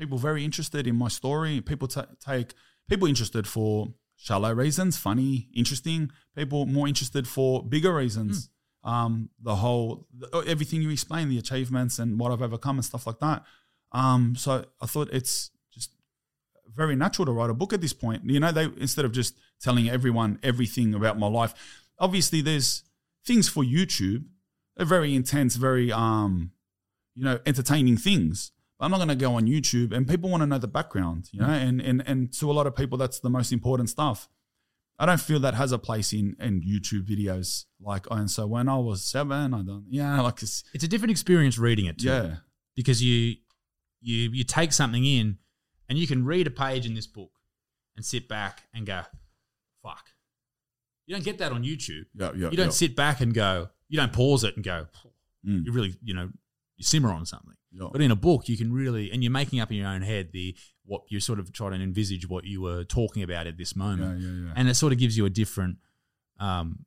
people very interested in my story people ta take people interested for shallow reasons funny interesting people more interested for bigger reasons um the whole everything you explain the achievements and what i've overcome and stuff like that um so i thought it's just very natural to write a book at this point. You know, they instead of just telling everyone everything about my life. Obviously, there's things for YouTube. They're very intense, very um, you know, entertaining things. But I'm not going to go on YouTube, and people want to know the background. You know, and and and to a lot of people, that's the most important stuff. I don't feel that has a place in in YouTube videos. Like, and so when I was seven, I don't. Yeah, like it's It's a different experience reading it, too, yeah, because you, you, you take something in, and you can read a page in this book, and sit back and go, "Fuck." You don't get that on YouTube. yeah, yeah. you don't yeah. sit back and go. You don't pause it and go. Mm. You really, you know, you simmer on something. Yeah. But in a book, you can really, and you're making up in your own head the what you sort of try to envisage what you were talking about at this moment, Yeah, yeah, and it sort of gives you a different, um,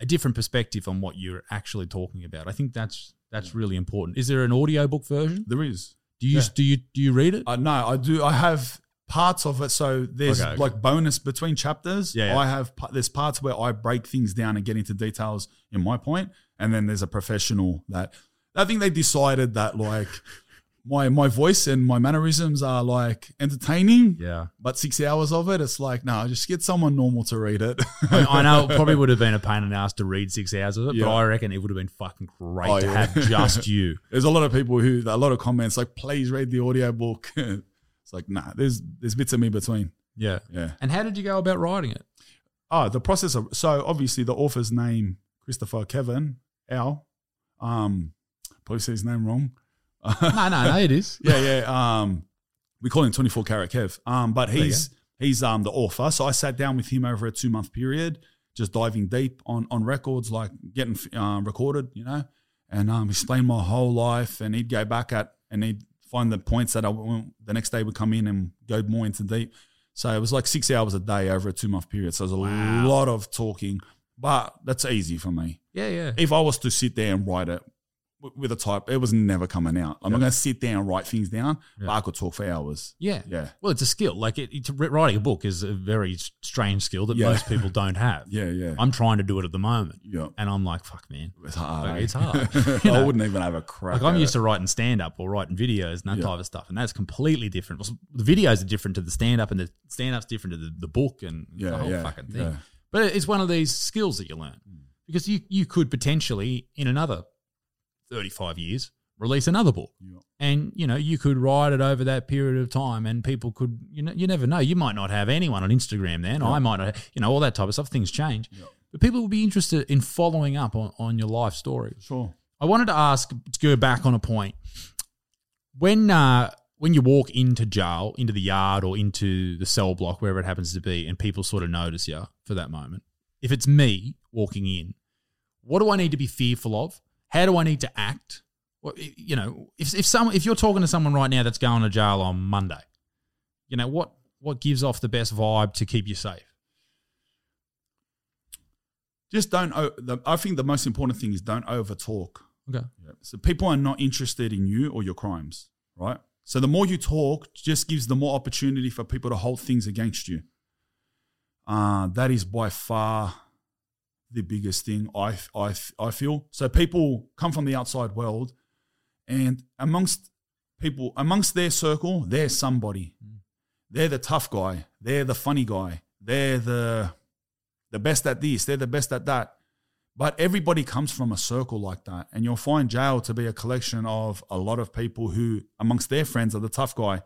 a different perspective on what you're actually talking about. I think that's that's really important. Is there an audiobook version? There is. Do you do you do you read it? Uh, no, I do. I have parts of it. So there's Okay, okay. like bonus between chapters. Yeah, yeah. I have there's parts where I break things down and get into details in my point, and then there's a professional that I think they decided that like my my voice and my mannerisms are like entertaining. yeah, But six hours of it, it's like no, just get someone normal to read it. I, I know it probably would have been a pain in the ass to read six hours of it, Yeah. but I reckon it would have been fucking great Oh, to yeah. have just you. there's a lot of people who a lot of comments like please read the audiobook. it's like nah, there's there's bits of me between. Yeah. Yeah. And how did you go about writing it? Oh, the process of so obviously the author's name Christopher Kevin Al. Um, probably say his name wrong. no, no, no, it is. Yeah, yeah. Um, we call him twenty four carat Kev. Um, but he's he's um the author. So I sat down with him over a two month period, just diving deep on on records, like getting uh, recorded, you know, and um explained my whole life. And he'd go back at and he'd find the points that I the next day would come in and go more into deep. So it was like six hours a day over a two month period. So it was a lot of talking, but that's easy for me. Yeah, yeah. If I was to sit there and write it with a type, it was never coming out. I'm not going to sit and write things down, but I could talk for hours. Yeah. Yeah. Well, it's a skill. Like it, it, writing a book is a very strange skill that Yeah. most people don't have. Yeah, yeah. I'm trying to do it at the moment. Yeah. And I'm like, fuck, man. It's hard. Like, eh? it's hard. You I wouldn't even have a crack. Like I'm used it. to writing stand up or writing videos and that Yeah. type of stuff, and that's completely different. The videos are different to the stand up, and the stand up's different to the, the book and Yeah, the whole yeah, fucking thing. yeah. But it's one of these skills that you learn because you you could potentially in another thirty five years release another book, Yeah. and you know you could write it over that period of time, and people could you know you never know. You might not have anyone on Instagram then. I might not, you know, all that type of stuff. Things change, but people will be interested in following up on, on your life story. Sure. I wanted to ask to go back on a point. When uh, when you walk into jail, into the yard or into the cell block, wherever it happens to be, and people sort of notice you for that moment. If it's me walking in, what do I need to be fearful of? How do I need to act? You know, if if some if you're talking to someone right now that's going to jail on Monday, you know what what gives off the best vibe to keep you safe? Just don't. I think the most important thing is don't over talk. Okay. So people are not interested in you or your crimes, right? So the more you talk, just gives the more opportunity for people to hold things against you. Uh, that is by far the biggest thing I, I, I feel. So people come from the outside world, and amongst people, amongst their circle, they're somebody. They're the tough guy. They're the funny guy. they're the the best at this, they're the best at that. But everybody comes from a circle like that. And you'll find jail to be a collection of a lot of people who, amongst their friends, are the tough guy.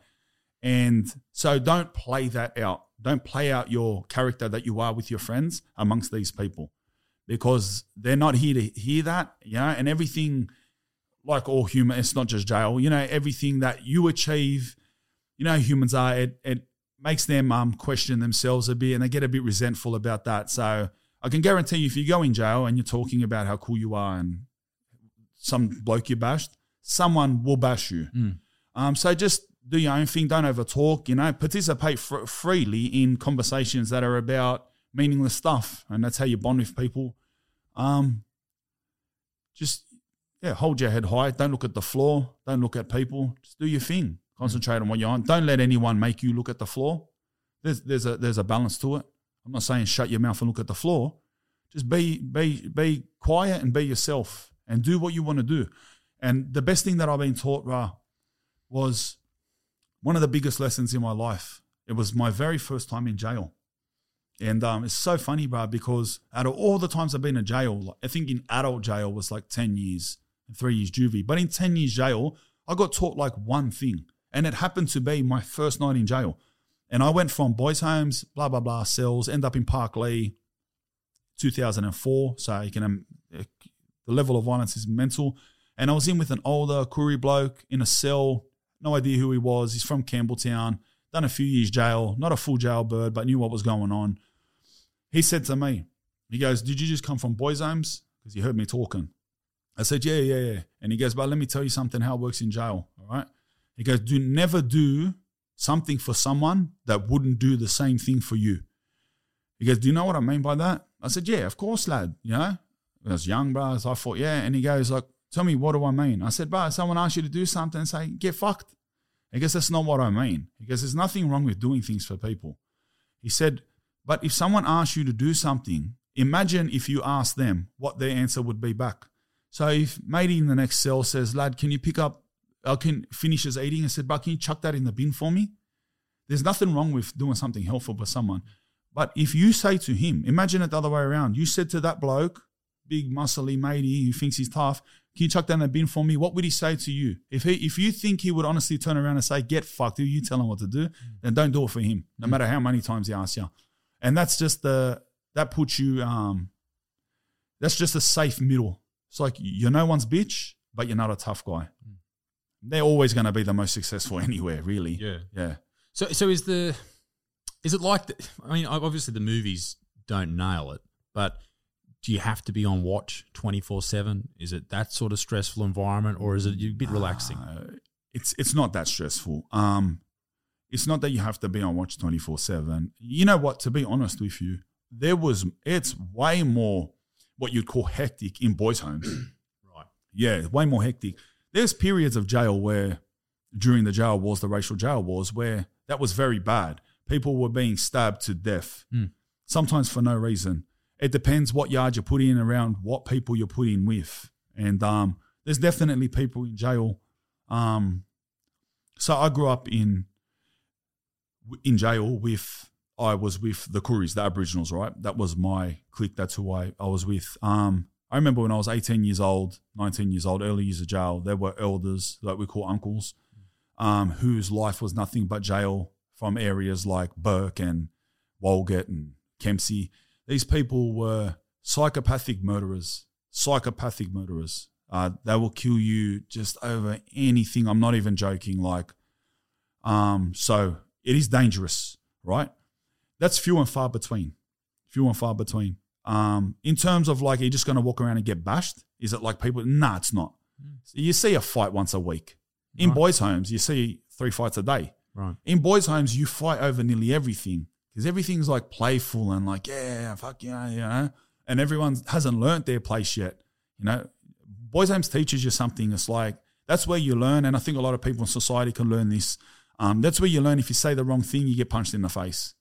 And so don't play that out. Don't play out your character that you are with your friends amongst these people because they're not here to hear that, you know, and everything, like all human, it's not just jail, you know, everything that you achieve, you know, humans are, it, it makes them um, question themselves a bit and they get a bit resentful about that. So I can guarantee you, if you go in jail and you're talking about how cool you are and some bloke you bashed, someone will bash you. Um, so just do your own thing. Don't over talk. You know, participate fr- freely in conversations that are about meaningless stuff, and that's how you bond with people. Um, just yeah, hold your head high. Don't look at the floor. Don't look at people. Just do your thing. Concentrate on what you're on. Don't let anyone make you look at the floor. There's there's a there's a balance to it. I'm not saying shut your mouth and look at the floor. Just be be be quiet and be yourself and do what you want to do. And the best thing that I've been taught, Ra, was one of the biggest lessons in my life. It was my very first time in jail. And um, it's so funny, bro, because out of all the times I've been in jail, like, I think in adult jail was like 10 years and three years juvie. But in 10 years jail, I got taught like one thing. And it happened to be my first night in jail. And I went from boys' homes, blah, blah, blah, cells, end up in Parklea, 2004. So you can, um, uh, the level of violence is mental. And I was in with an older Koori bloke in a cell, no idea who he was. He's from Campbelltown, done a few years jail, not a full jail bird, but knew what was going on. He said to me, he goes, Did you just come from boys' homes? Because he heard me talking. I said, Yeah, yeah, yeah. And he goes, But let me tell you something how it works in jail. All right. He goes, Do never do something for someone that wouldn't do the same thing for you. He goes, Do you know what I mean by that? I said, Yeah, of course, lad. You know, I was young, bro. So I thought, Yeah. And he goes, like, Tell me, what do I mean? I said, Bro, someone asks you to do something, say, Get fucked. He goes, That's not what I mean. He goes, There's nothing wrong with doing things for people. He said, But if someone asks you to do something, imagine if you ask them what their answer would be back. So if matey in the next cell says, Lad, can you pick up, uh, I can finishes eating and said, But can you chuck that in the bin for me? There's nothing wrong with doing something helpful for someone. But if you say to him, imagine it the other way around. You said to that bloke, big muscly matey who thinks he's tough, can you chuck that in the bin for me? What would he say to you? If he if you think he would honestly turn around and say, get fucked, do you tell him what to do, mm. then don't do it for him, no mm. matter how many times he asks you. And that's just the that puts you um that's just a safe middle. It's like you're no one's bitch, but you're not a tough guy. They're always going to be the most successful anywhere, really. Yeah. Yeah. So, so is the is it like the, I mean, obviously the movies don't nail it, but do you have to be on watch twenty four seven? Is it that sort of stressful environment, or is it a bit relaxing? Uh, it's it's not that stressful. Um, it's not that you have to be on watch twenty four seven. You know what? To be honest with you, there was it's way more what you'd call hectic in boys' homes. right. Yeah, way more hectic. There's periods of jail where during the jail wars, the racial jail wars, where that was very bad. People were being stabbed to death, sometimes for no reason. It depends what yard you put in around what people you're put in with. And um, there's definitely people in jail. Um, so I grew up in in jail with I was with the Kooris, the Aboriginals, right? That was my clique. That's who I, I was with. Um, I remember when I was 18 years old, 19 years old, early years of jail, there were elders, like we call uncles, um, whose life was nothing but jail from areas like Bourke and Walgett and Kempsey. These people were psychopathic murderers, psychopathic murderers. Uh, they will kill you just over anything. I'm not even joking. Like, um, so it is dangerous, right? That's few and far between. Few and far between. Um, in terms of like, are you just going to walk around and get bashed? Is it like people? Nah, it's not. You see a fight once a week. In boys' homes, you see three fights a day. Right. In boys' homes, you fight over nearly everything because everything's like playful and like, yeah, fuck yeah, you know. And everyone hasn't learnt their place yet. You know, boys' homes teaches you something. It's like that's where you learn, and I think a lot of people in society can learn this. Um, that's where you learn. If you say the wrong thing, you get punched in the face.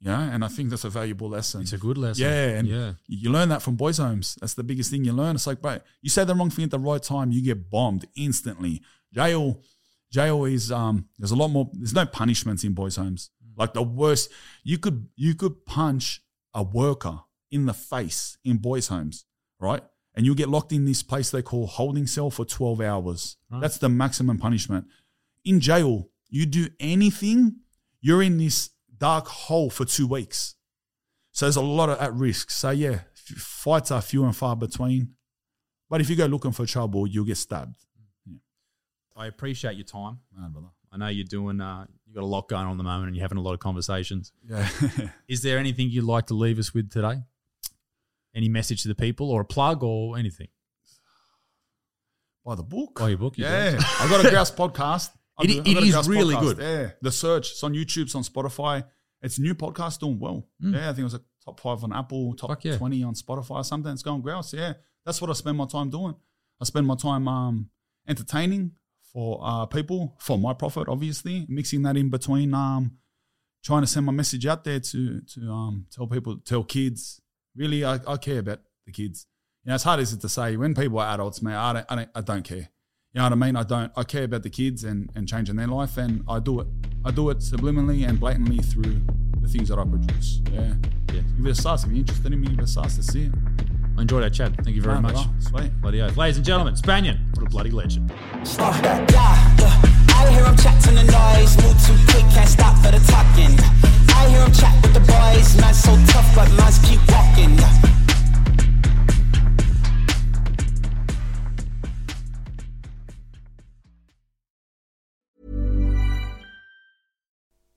Yeah, and I think that's a valuable lesson. It's a good lesson. Yeah, and yeah. you learn that from boys' homes. That's the biggest thing you learn. It's like, bro, you say the wrong thing at the right time, you get bombed instantly. Jail, jail is um, there's a lot more. There's no punishments in boys' homes. Like the worst. You could you could punch a worker in the face in boys' homes, right? And you'll get locked in this place they call holding cell for 12 hours. That's the maximum punishment. In jail, you do anything, you're in this dark hole for two weeks. So there's a lot of at risk. So yeah, fights are few and far between. But if you go looking for trouble, you'll get stabbed. I appreciate your time. Man, brother. I know you're doing. Uh, you got a lot going on at the moment, and you're having a lot of conversations. Yeah. Is there anything you'd like to leave us with today? Any message to the people, or a plug, or anything? By the book. Buy your book, you Yeah. I got a Grouse podcast. I It- it is really good. Yeah. The search. It's on YouTube, it's on Spotify. It's a new podcast doing well. Yeah, I think it was a top five on Apple, top Mm. Fuck yeah. 20 on Spotify or something. It's going grouse. Yeah. That's what I spend my time doing. I spend my time um, entertaining for uh, people, for my profit, obviously, mixing that in between um, trying to send my message out there to to um, tell people, tell kids. Really, I, I care about the kids. You know, as hard as it to say, when people are adults, man, I don't, I don't, I don't care. You know what I mean? I don't. I care about the kids and, and changing their life, and I do it. I do it subliminally and blatantly through the things that I produce. Yeah. Yeah. Give it a sus. If you're interested in me, give it a sus. That's it. I enjoyed our chat. Thank you very Man, much. brother. Sweet. Bloody oath. Ladies and gentlemen, Spaniard, what a bloody legend. Yeah, yeah. I hear 'em chat to the noise, move too quick, can't stop for the talking. I hear 'em chat with the boys, man so tough, but mans keep walking.